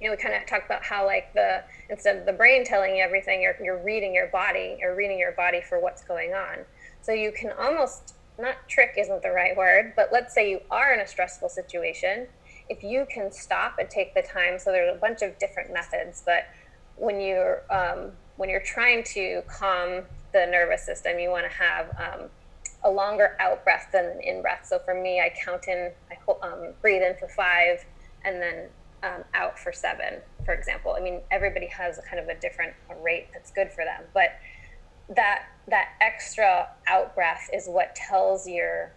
you know, we kind of talked about how like the instead of the brain telling you everything, you're you're reading your body, you're reading your body for what's going on. So you can almost not trick isn't the right word, but let's say you are in a stressful situation, if you can stop and take the time. So there's a bunch of different methods, but when you're um, when you're trying to calm the nervous system, you want to have um, a longer out breath than an in breath. So for me, I count in, I um, breathe in for five, and then um, out for seven, for example. I mean, everybody has a kind of a different rate that's good for them, but that that extra out breath is what tells your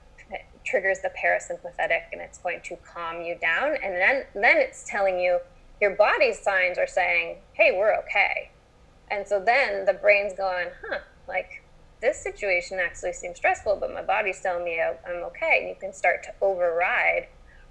triggers the parasympathetic, and it's going to calm you down, and then then it's telling you your body's signs are saying, "Hey, we're okay," and so then the brain's going, "Huh, like." this situation actually seems stressful, but my body's telling me I'm okay. And you can start to override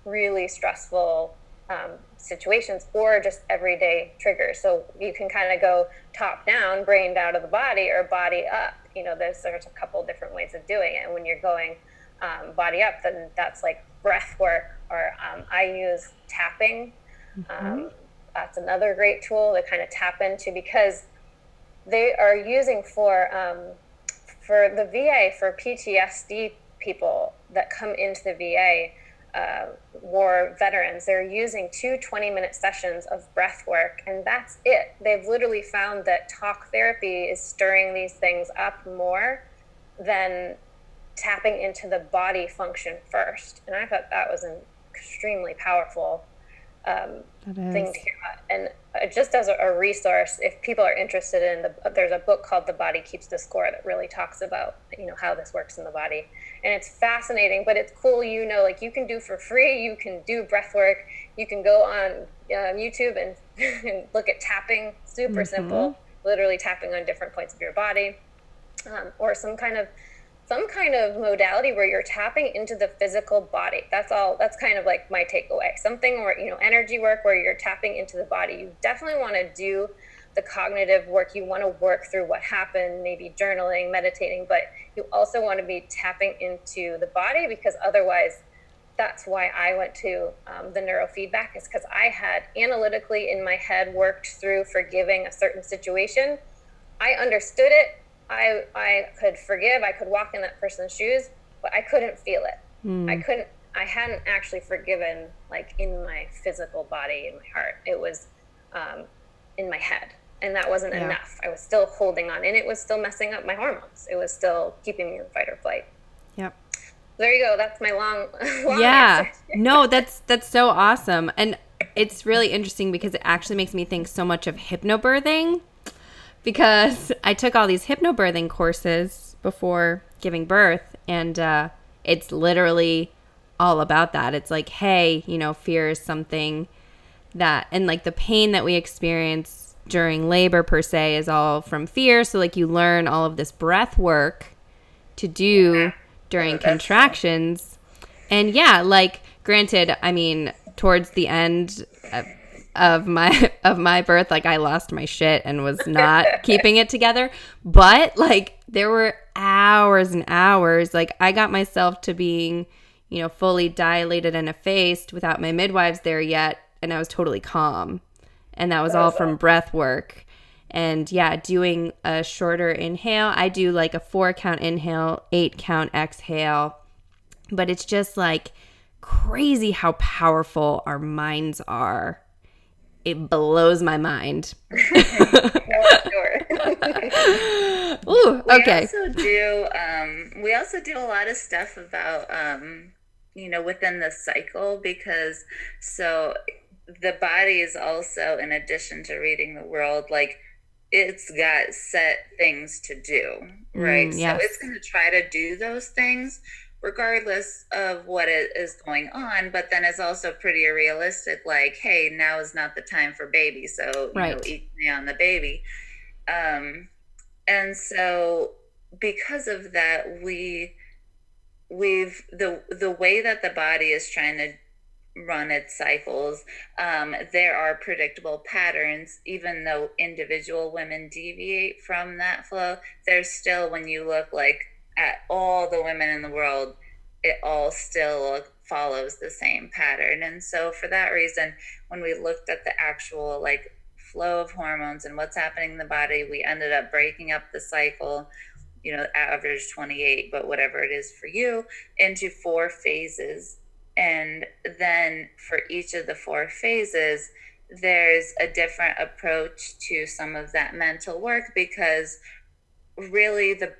really stressful um, situations or just everyday triggers. So you can kind of go top down, brained out of the body, or body up. You know, there's there's a couple different ways of doing it. And when you're going um, body up, then that's like breath work, or um, I use tapping. Mm-hmm. Um, that's another great tool to kind of tap into because they are using for um, for the VA, for PTSD people that come into the VA, uh, war veterans, they're using two 20 minute sessions of breath work, and that's it. They've literally found that talk therapy is stirring these things up more than tapping into the body function first. And I thought that was an extremely powerful um, thing to hear about. And uh, just as a, a, resource, if people are interested in the, there's a book called The Body Keeps the Score that really talks about, you know, how this works in the body. And it's fascinating, but it's cool, you know, like you can do for free, you can do breath work, you can go on um, YouTube and, *laughs* and, look at tapping, super mm-hmm. simple, literally tapping on different points of your body, um, or some kind of some kind of modality where you're tapping into the physical body. That's all. That's kind of like my takeaway. Something where, you know, energy work where you're tapping into the body. You definitely want to do the cognitive work. You want to work through what happened, maybe journaling, meditating, but you also want to be tapping into the body because otherwise, that's why I went to um, the neurofeedback, is because I had analytically in my head worked through forgiving a certain situation. I understood it I I could forgive, I could walk in that person's shoes, but I couldn't feel it. Mm. I couldn't I hadn't actually forgiven like in my physical body, in my heart. It was um, in my head. And that wasn't yeah. enough. I was still holding on and it was still messing up my hormones. It was still keeping me in fight or flight. Yep. There you go. That's my long, *laughs* long Yeah. no, that's that's so awesome. And it's really interesting because it actually makes me think so much of hypnobirthing because I took all these hypnobirthing courses before giving birth, and uh, it's literally all about that. It's like, hey, you know, fear is something that, and like the pain that we experience during labor per se is all from fear. So, like, you learn all of this breath work to do during contractions. And yeah, like, granted, I mean, towards the end, uh, of my *laughs* of my birth like I lost my shit and was not keeping it together. But like there were hours and hours like I got myself to being you know fully dilated and effaced without my midwives there yet and I was totally calm. And that was all from breath work. And yeah doing a shorter inhale I do like a 4 count inhale 8 count exhale. But it's just like crazy how powerful our minds are it blows my mind. *laughs* *laughs* Ooh, okay. We also do um, we also do a lot of stuff about um, you know within the cycle because so the body is also in addition to reading the world like it's got set things to do right mm, yes. so it's going to try to do those things regardless of what is going on but then it's also pretty realistic like hey now is not the time for baby so you right. know eat me on the baby um and so because of that we we've the the way that the body is trying to run its cycles um, there are predictable patterns even though individual women deviate from that flow there's still when you look like at all the women in the world, it all still follows the same pattern. And so, for that reason, when we looked at the actual like flow of hormones and what's happening in the body, we ended up breaking up the cycle, you know, average 28, but whatever it is for you, into four phases. And then for each of the four phases, there's a different approach to some of that mental work because really the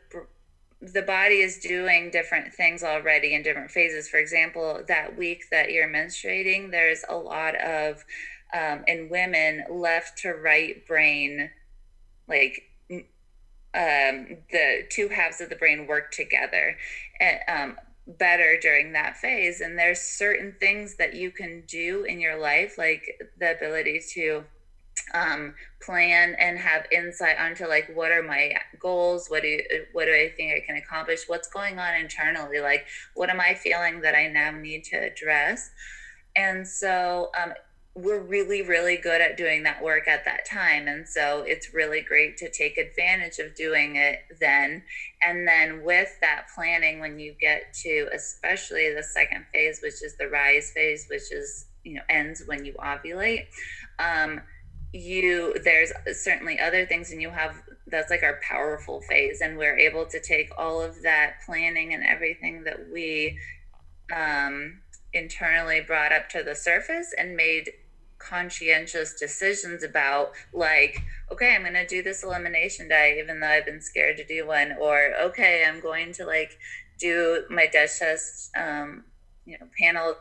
the body is doing different things already in different phases. For example, that week that you're menstruating, there's a lot of, um, in women, left to right brain, like um, the two halves of the brain work together and, um, better during that phase. And there's certain things that you can do in your life, like the ability to um, plan and have insight onto like what are my goals? What do you, what do i think i can accomplish? What's going on internally? Like what am i feeling that i now need to address? And so um, we're really really good at doing that work at that time. And so it's really great to take advantage of doing it then. And then with that planning when you get to especially the second phase which is the rise phase which is you know ends when you ovulate um, you there's certainly other things and you have that's like our powerful phase and we're able to take all of that planning and everything that we um internally brought up to the surface and made conscientious decisions about like okay i'm going to do this elimination diet even though i've been scared to do one or okay i'm going to like do my Dutch test um, you know panel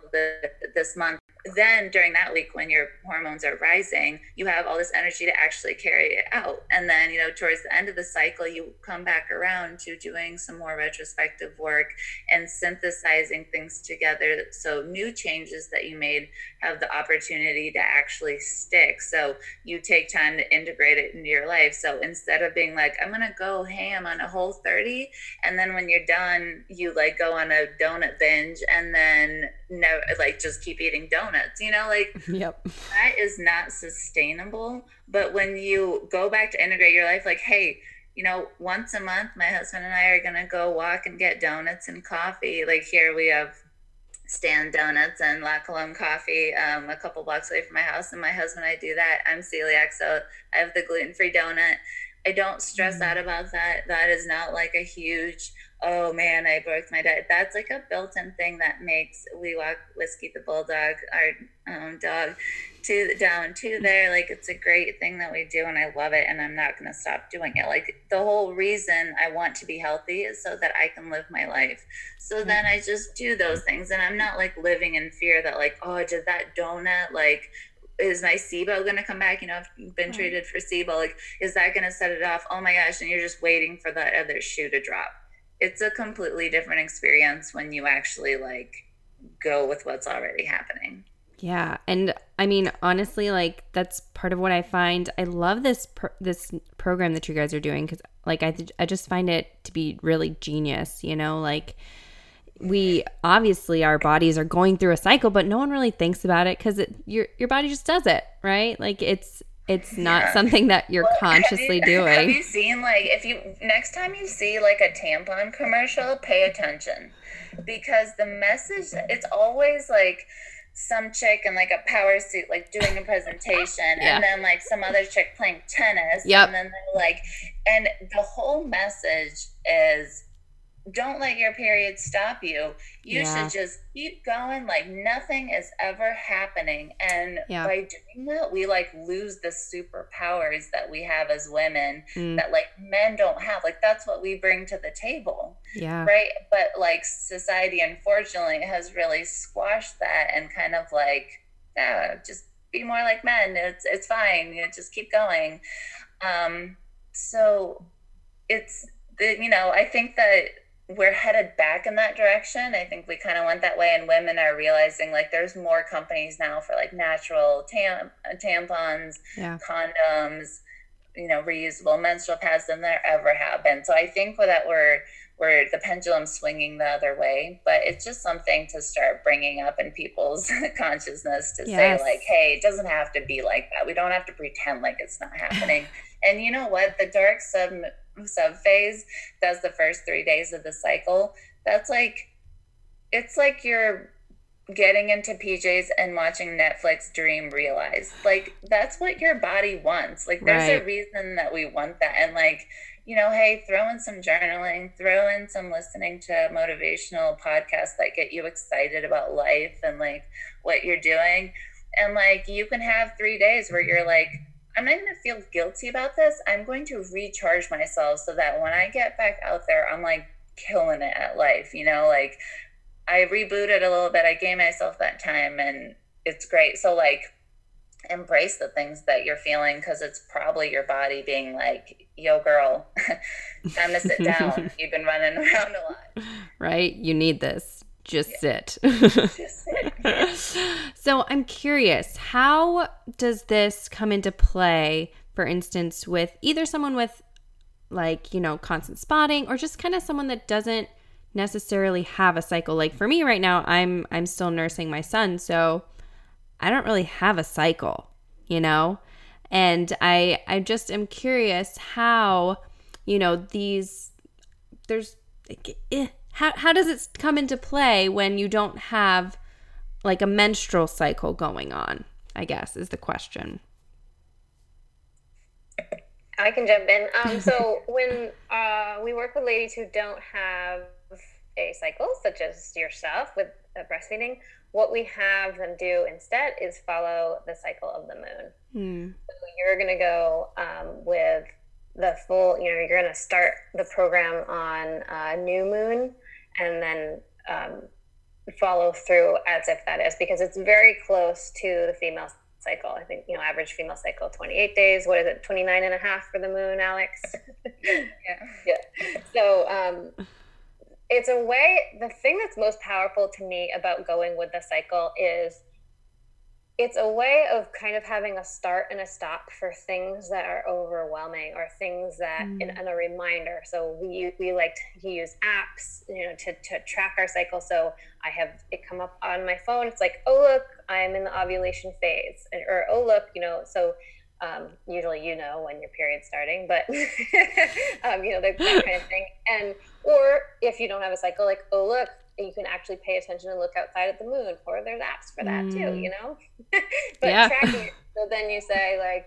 this month then during that week when your hormones are rising you have all this energy to actually carry it out. And then you know towards the end of the cycle you come back around to doing some more retrospective work and synthesizing things together. So new changes that you made have the opportunity to actually stick. So you take time to integrate it into your life. So instead of being like i'm going to go ham on a Whole30 and then when you're done you like go on a donut binge and then no like just keep eating donuts you know like *laughs* yep. that is not sustainable. But when you go back to integrate your life like hey you know once a month my husband and i are going to go walk and get donuts and coffee. Like here we have Stan's Donuts and La Colombe coffee um, a couple blocks away from my house and my husband and i do that. I'm celiac so i have the gluten-free donut i don't stress mm-hmm. out about that that is not like a huge oh man, I broke my diet. That's like a built-in thing that makes we walk whiskey the bulldog, our um, dog, to down to there. Like it's a great thing that we do, and I love it, and I'm not gonna stop doing it. Like the whole reason I want to be healthy is so that I can live my life. So mm-hmm. then I just do those things, and I'm not like living in fear that like, oh, did that donut like is my SIBO going to come back? You know, I've been treated for SIBO. Like, is that going to set it off? Oh my gosh. And you're just waiting for that other shoe to drop it's a completely different experience when you actually like go with what's already happening. Yeah, and I mean honestly like that's part of what I find I love this this program that you guys are doing cuz like I th- I just find it to be really genius, you know, like we obviously our bodies are going through a cycle but no one really thinks about it cuz your your body just does it, right? Like it's it's not yeah. something that you're well, consciously have you, doing. Have you seen like if you next time you see like a tampon commercial, pay attention because the message it's always like some chick in like a power suit like doing a presentation yeah. and then like some other chick playing tennis yep. and then they're like and the whole message is don't let your period stop you. You yeah. should just keep going like nothing is ever happening. And yeah. by doing that, we like lose the superpowers that we have as women mm. that like men don't have. Like that's what we bring to the table. Yeah. Right. But like society, unfortunately, has really squashed that and kind of like, yeah, just be more like men. It's it's fine. You know, just keep going. Um, so it's the, you know, I think that we're headed back in that direction. I think we kind of went that way, and women are realizing like there's more companies now for like natural tam- tampons, yeah. condoms, you know, reusable menstrual pads than there ever have been. So I think that we're we're the pendulum swinging the other way, but it's just something to start bringing up in people's *laughs* consciousness to yes. say like, hey, it doesn't have to be like that. We don't have to pretend like it's not happening. *laughs* and you know what? The dark sub sub phase that's the first three days of the cycle that's like it's like you're getting into PJs and watching Netflix dream realize. Like that's what your body wants. Like there's right. a reason that we want that. And like, you know, hey, throw in some journaling, throw in some listening to motivational podcasts that get you excited about life and like what you're doing. And like you can have three days where you're mm-hmm. like, I'm not going to feel guilty about this. I'm going to recharge myself so that when I get back out there, I'm like killing it at life. You know, like I rebooted a little bit. I gave myself that time and it's great. So, like, embrace the things that you're feeling because it's probably your body being like, yo, girl, *laughs* time to sit down. *laughs* You've been running *laughs* around a lot. Right? You need this *laughs* just sit. just *laughs* sit. so I'm curious, how does this come into play, for instance, with either someone with like, you know, constant spotting or just kind of someone that doesn't necessarily have a cycle. Like for me right now, I'm I'm still nursing my son, so I don't really have a cycle, you know? And I I just am curious how, you know, these there's eh, how how does it come into play when you don't have like a menstrual cycle going on? I guess is the question. I can jump in. Um, so *laughs* when uh, we work with ladies who don't have a cycle, such as yourself with uh, breastfeeding, what we have them do instead is follow the cycle of the moon. Mm. So you're going to go um, with the full, you know, you're going to start the program on uh, new moon and then um, follow through as if that is because it's very close to the female cycle. I think, you know, average female cycle 28 days. What is it? 29 and a half for the moon, Alex? *laughs* yeah. yeah. So, um, it's a way the thing that's most powerful to me about going with the cycle is it's a way of kind of having a start and a stop for things that are overwhelming or things that mm. and, and, a reminder so we we like to use apps you know to, to track our cycle so i have it come up on my phone it's like oh look i'm in the ovulation phase and, or oh look you know so um, usually you know when your period's starting, but *laughs* um, you know that, that kind of thing. And or if you don't have a cycle, like oh look, you can actually pay attention and look outside at the moon, or there's apps for that mm. too. You know, *laughs* but yeah. tracking. *laughs* So then you say like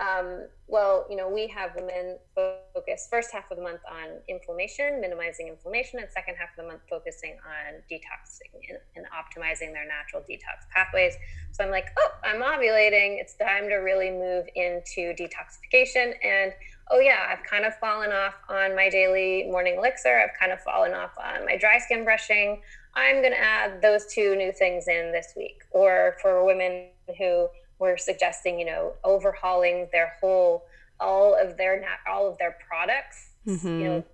um, well, you know, we have women focus first half of the month on inflammation, minimizing inflammation, and second half of the month focusing on detoxing and, and, optimizing their natural detox pathways. So I'm like, oh, I'm ovulating. It's time to really move into detoxification. And oh, yeah, I've kind of fallen off on my daily morning elixir. I've kind of fallen off on my dry skin brushing. I'm going to add those two new things in this week. Or for women who we're suggesting, you know, overhauling their whole, all of their not all of their products, mm-hmm. you know,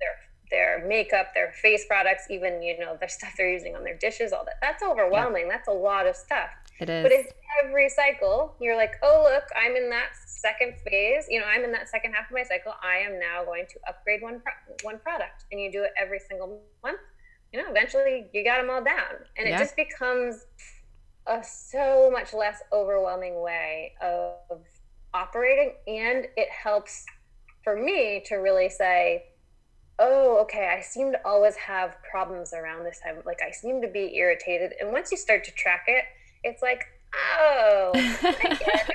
their their makeup, their face products, even you know, their stuff they're using on their dishes, all that. That's overwhelming. Yeah. That's a lot of stuff. It is. But if every cycle you're like, oh look, I'm in that second phase. You know, I'm in that second half of my cycle. I am now going to upgrade one pro- one product, and you do it every single month. You know, eventually you got them all down, and yeah. it just becomes a so much less overwhelming way of operating and it helps for me to really say oh okay i seem to always have problems around this time like i seem to be irritated and once you start to track it it's like oh I get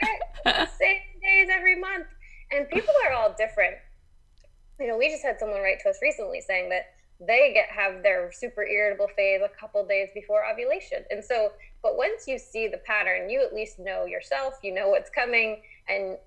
it. same days every month and people are all different you know we just had someone write to us recently saying that they get have their super irritable phase a couple days before ovulation. And so, but once you see the pattern, you at least know yourself, you know what's coming, and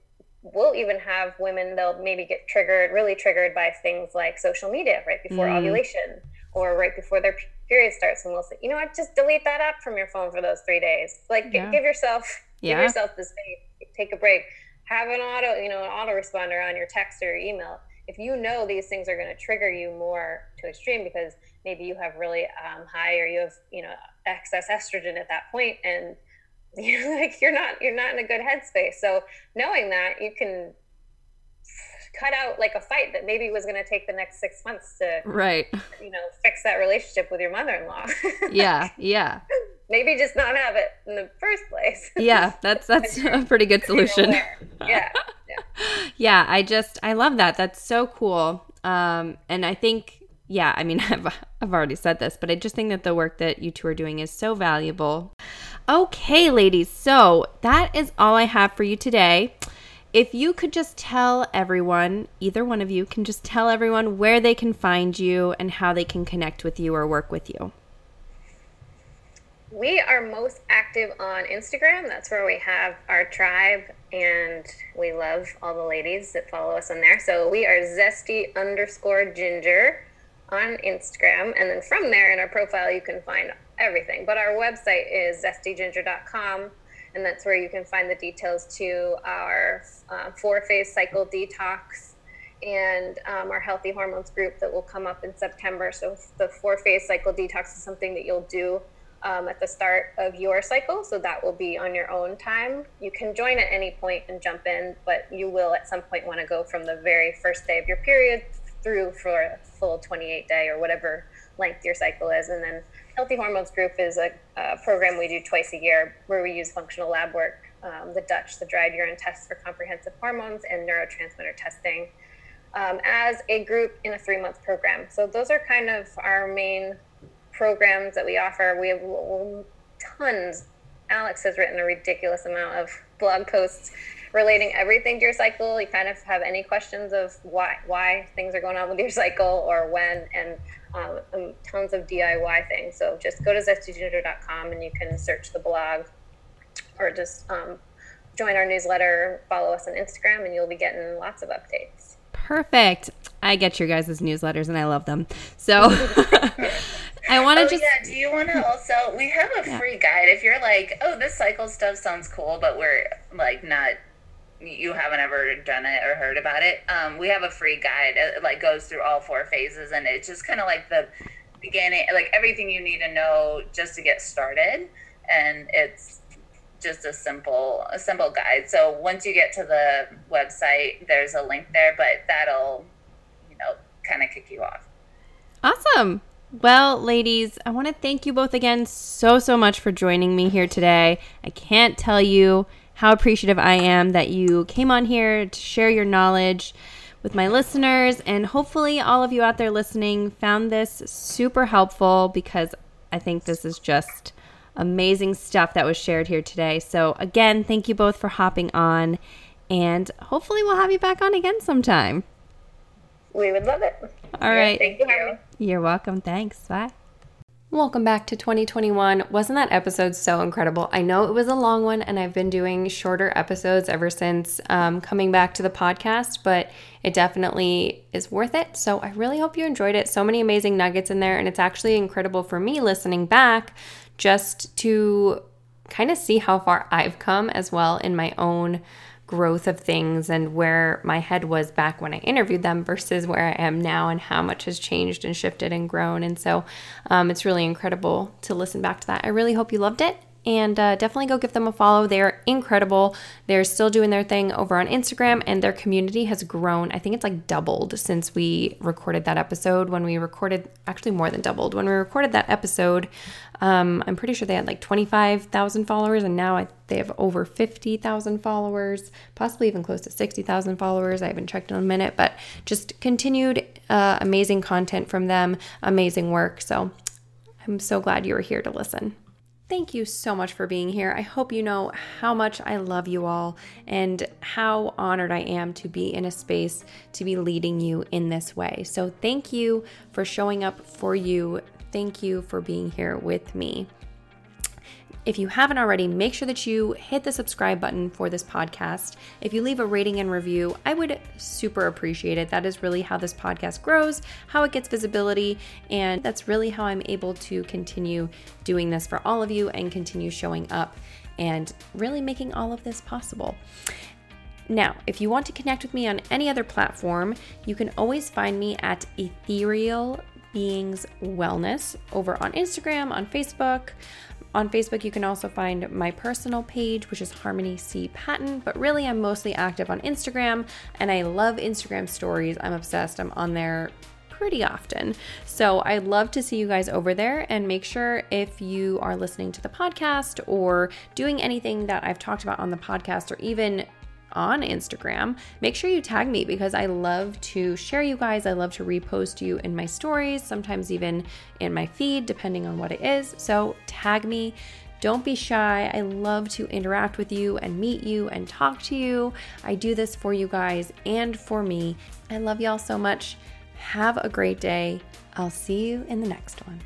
we'll even have women they'll maybe get triggered, really triggered by things like social media right before mm. ovulation or right before their period starts, and we'll say, you know what, just delete that app from your phone for those three days. Like, yeah. give yourself, yeah. give yourself the space, take a break, have an auto, you know, an autoresponder on your text or your email if you know these things are going to trigger you more to extreme because maybe you have really um, high or you have you know excess estrogen at that point and *laughs* you're like you're not you're not in a good headspace so knowing that you can cut out like a fight that maybe was going to take the next six months to right you know fix that relationship with your mother-in-law *laughs* yeah yeah maybe just not have it in the first place yeah *laughs* that's that's a pretty good solution yeah *laughs* yeah, I just I love that. That's so cool. Um, and I think yeah, I mean I've I've already said this, but I just think that the work that you two are doing is so valuable. Okay, ladies. So, that is all I have for you today. If you could just tell everyone, either one of you can just tell everyone where they can find you and how they can connect with you or work with you. We are most active on Instagram. That's where we have our tribe, and we love all the ladies that follow us on there. So we are zesty underscore ginger on Instagram. And then from there in our profile, you can find everything. But our website is zestyginger.com, and that's where you can find the details to our uh, four phase cycle detox and um, our healthy hormones group that will come up in September. So the four phase cycle detox is something that you'll do um, at the start of your cycle. So that will be on your own time. You can join at any point and jump in, but you will at some point want to go from the very first day of your period through for a full 28 day or whatever length your cycle is. And then Healthy Hormones Group is a, a program we do twice a year where we use functional lab work, um, the Dutch, the dried urine tests for comprehensive hormones, and neurotransmitter testing. Um, as a group in a three month program. So, those are kind of our main programs that we offer. We have tons. Alex has written a ridiculous amount of blog posts relating everything to your cycle. You kind of have any questions of why why things are going on with your cycle or when, and um, um, tons of DIY things. So just go to zestyginger.com and you can search the blog or just um, join our newsletter, follow us on Instagram, and you'll be getting lots of updates. Perfect. I get your guys' newsletters and I love them. So *laughs* I want to oh, just. Yeah. Do you want to also? We have a free guide. If you're like, oh, this cycle stuff sounds cool, but we're like not. You haven't ever done it or heard about it. Um, we have a free guide. It like goes through all four phases, and it's just kind of like the beginning, like everything you need to know just to get started. And it's just a simple a simple guide. So once you get to the website, there's a link there, but that'll you know kind of kick you off. Awesome. Well, ladies, I want to thank you both again so so much for joining me here today. I can't tell you how appreciative I am that you came on here to share your knowledge with my listeners and hopefully all of you out there listening found this super helpful because I think this is just amazing stuff that was shared here today. So, again, thank you both for hopping on, and hopefully, we'll have you back on again sometime. We would love it. All right. Thank you. You're welcome. Thanks. Bye. Welcome back to 2021. Wasn't that episode so incredible? I know it was a long one, and I've been doing shorter episodes ever since um, coming back to the podcast, but it definitely is worth it. So I really hope you enjoyed it. So many amazing nuggets in there, and it's actually incredible for me listening back just to kind of see how far I've come as well in my own growth of things and where my head was back when I interviewed them versus where I am now and how much has changed and shifted and grown. And so um, it's really incredible to listen back to that. I really hope you loved it and uh, definitely go give them a follow. They're incredible. They're still doing their thing over on Instagram, and their community has grown. I think it's like doubled since we recorded that episode. When we recorded, actually more than doubled. When we recorded that episode, um, I'm pretty sure they had like 25,000 followers, and now I, they have over 50,000 followers, possibly even close to 60,000 followers. I haven't checked in a minute, but just continued uh, amazing content from them, amazing work. So I'm so glad you were here to listen. Thank you so much for being here. I hope you know how much I love you all and how honored I am to be in a space to be leading you in this way. So, thank you for showing up for you. Thank you for being here with me. If you haven't already, make sure that you hit the subscribe button for this podcast. If you leave a rating and review, I would super appreciate it. That is really how this podcast grows, how it gets visibility, and that's really how I'm able to continue doing this for all of you and continue showing up and really making all of this possible. Now, if you want to connect with me on any other platform, you can always find me at Ethereal Beings Wellness over on Instagram, on Facebook. On Facebook, you can also find my personal page, which is Harmony C. Patton, but really I'm mostly active on Instagram and I love Instagram stories. I'm obsessed. I'm on there pretty often. So I'd love to see you guys over there and make sure if you are listening to the podcast or doing anything that I've talked about on the podcast or even on Instagram, make sure you tag me because I love to share you guys. I love to repost you in my stories, sometimes even in my feed, depending on what it is. So tag me. Don't be shy. I love to interact with you and meet you and talk to you. I do this for you guys and for me. I love y'all so much. Have a great day. I'll see you in the next one.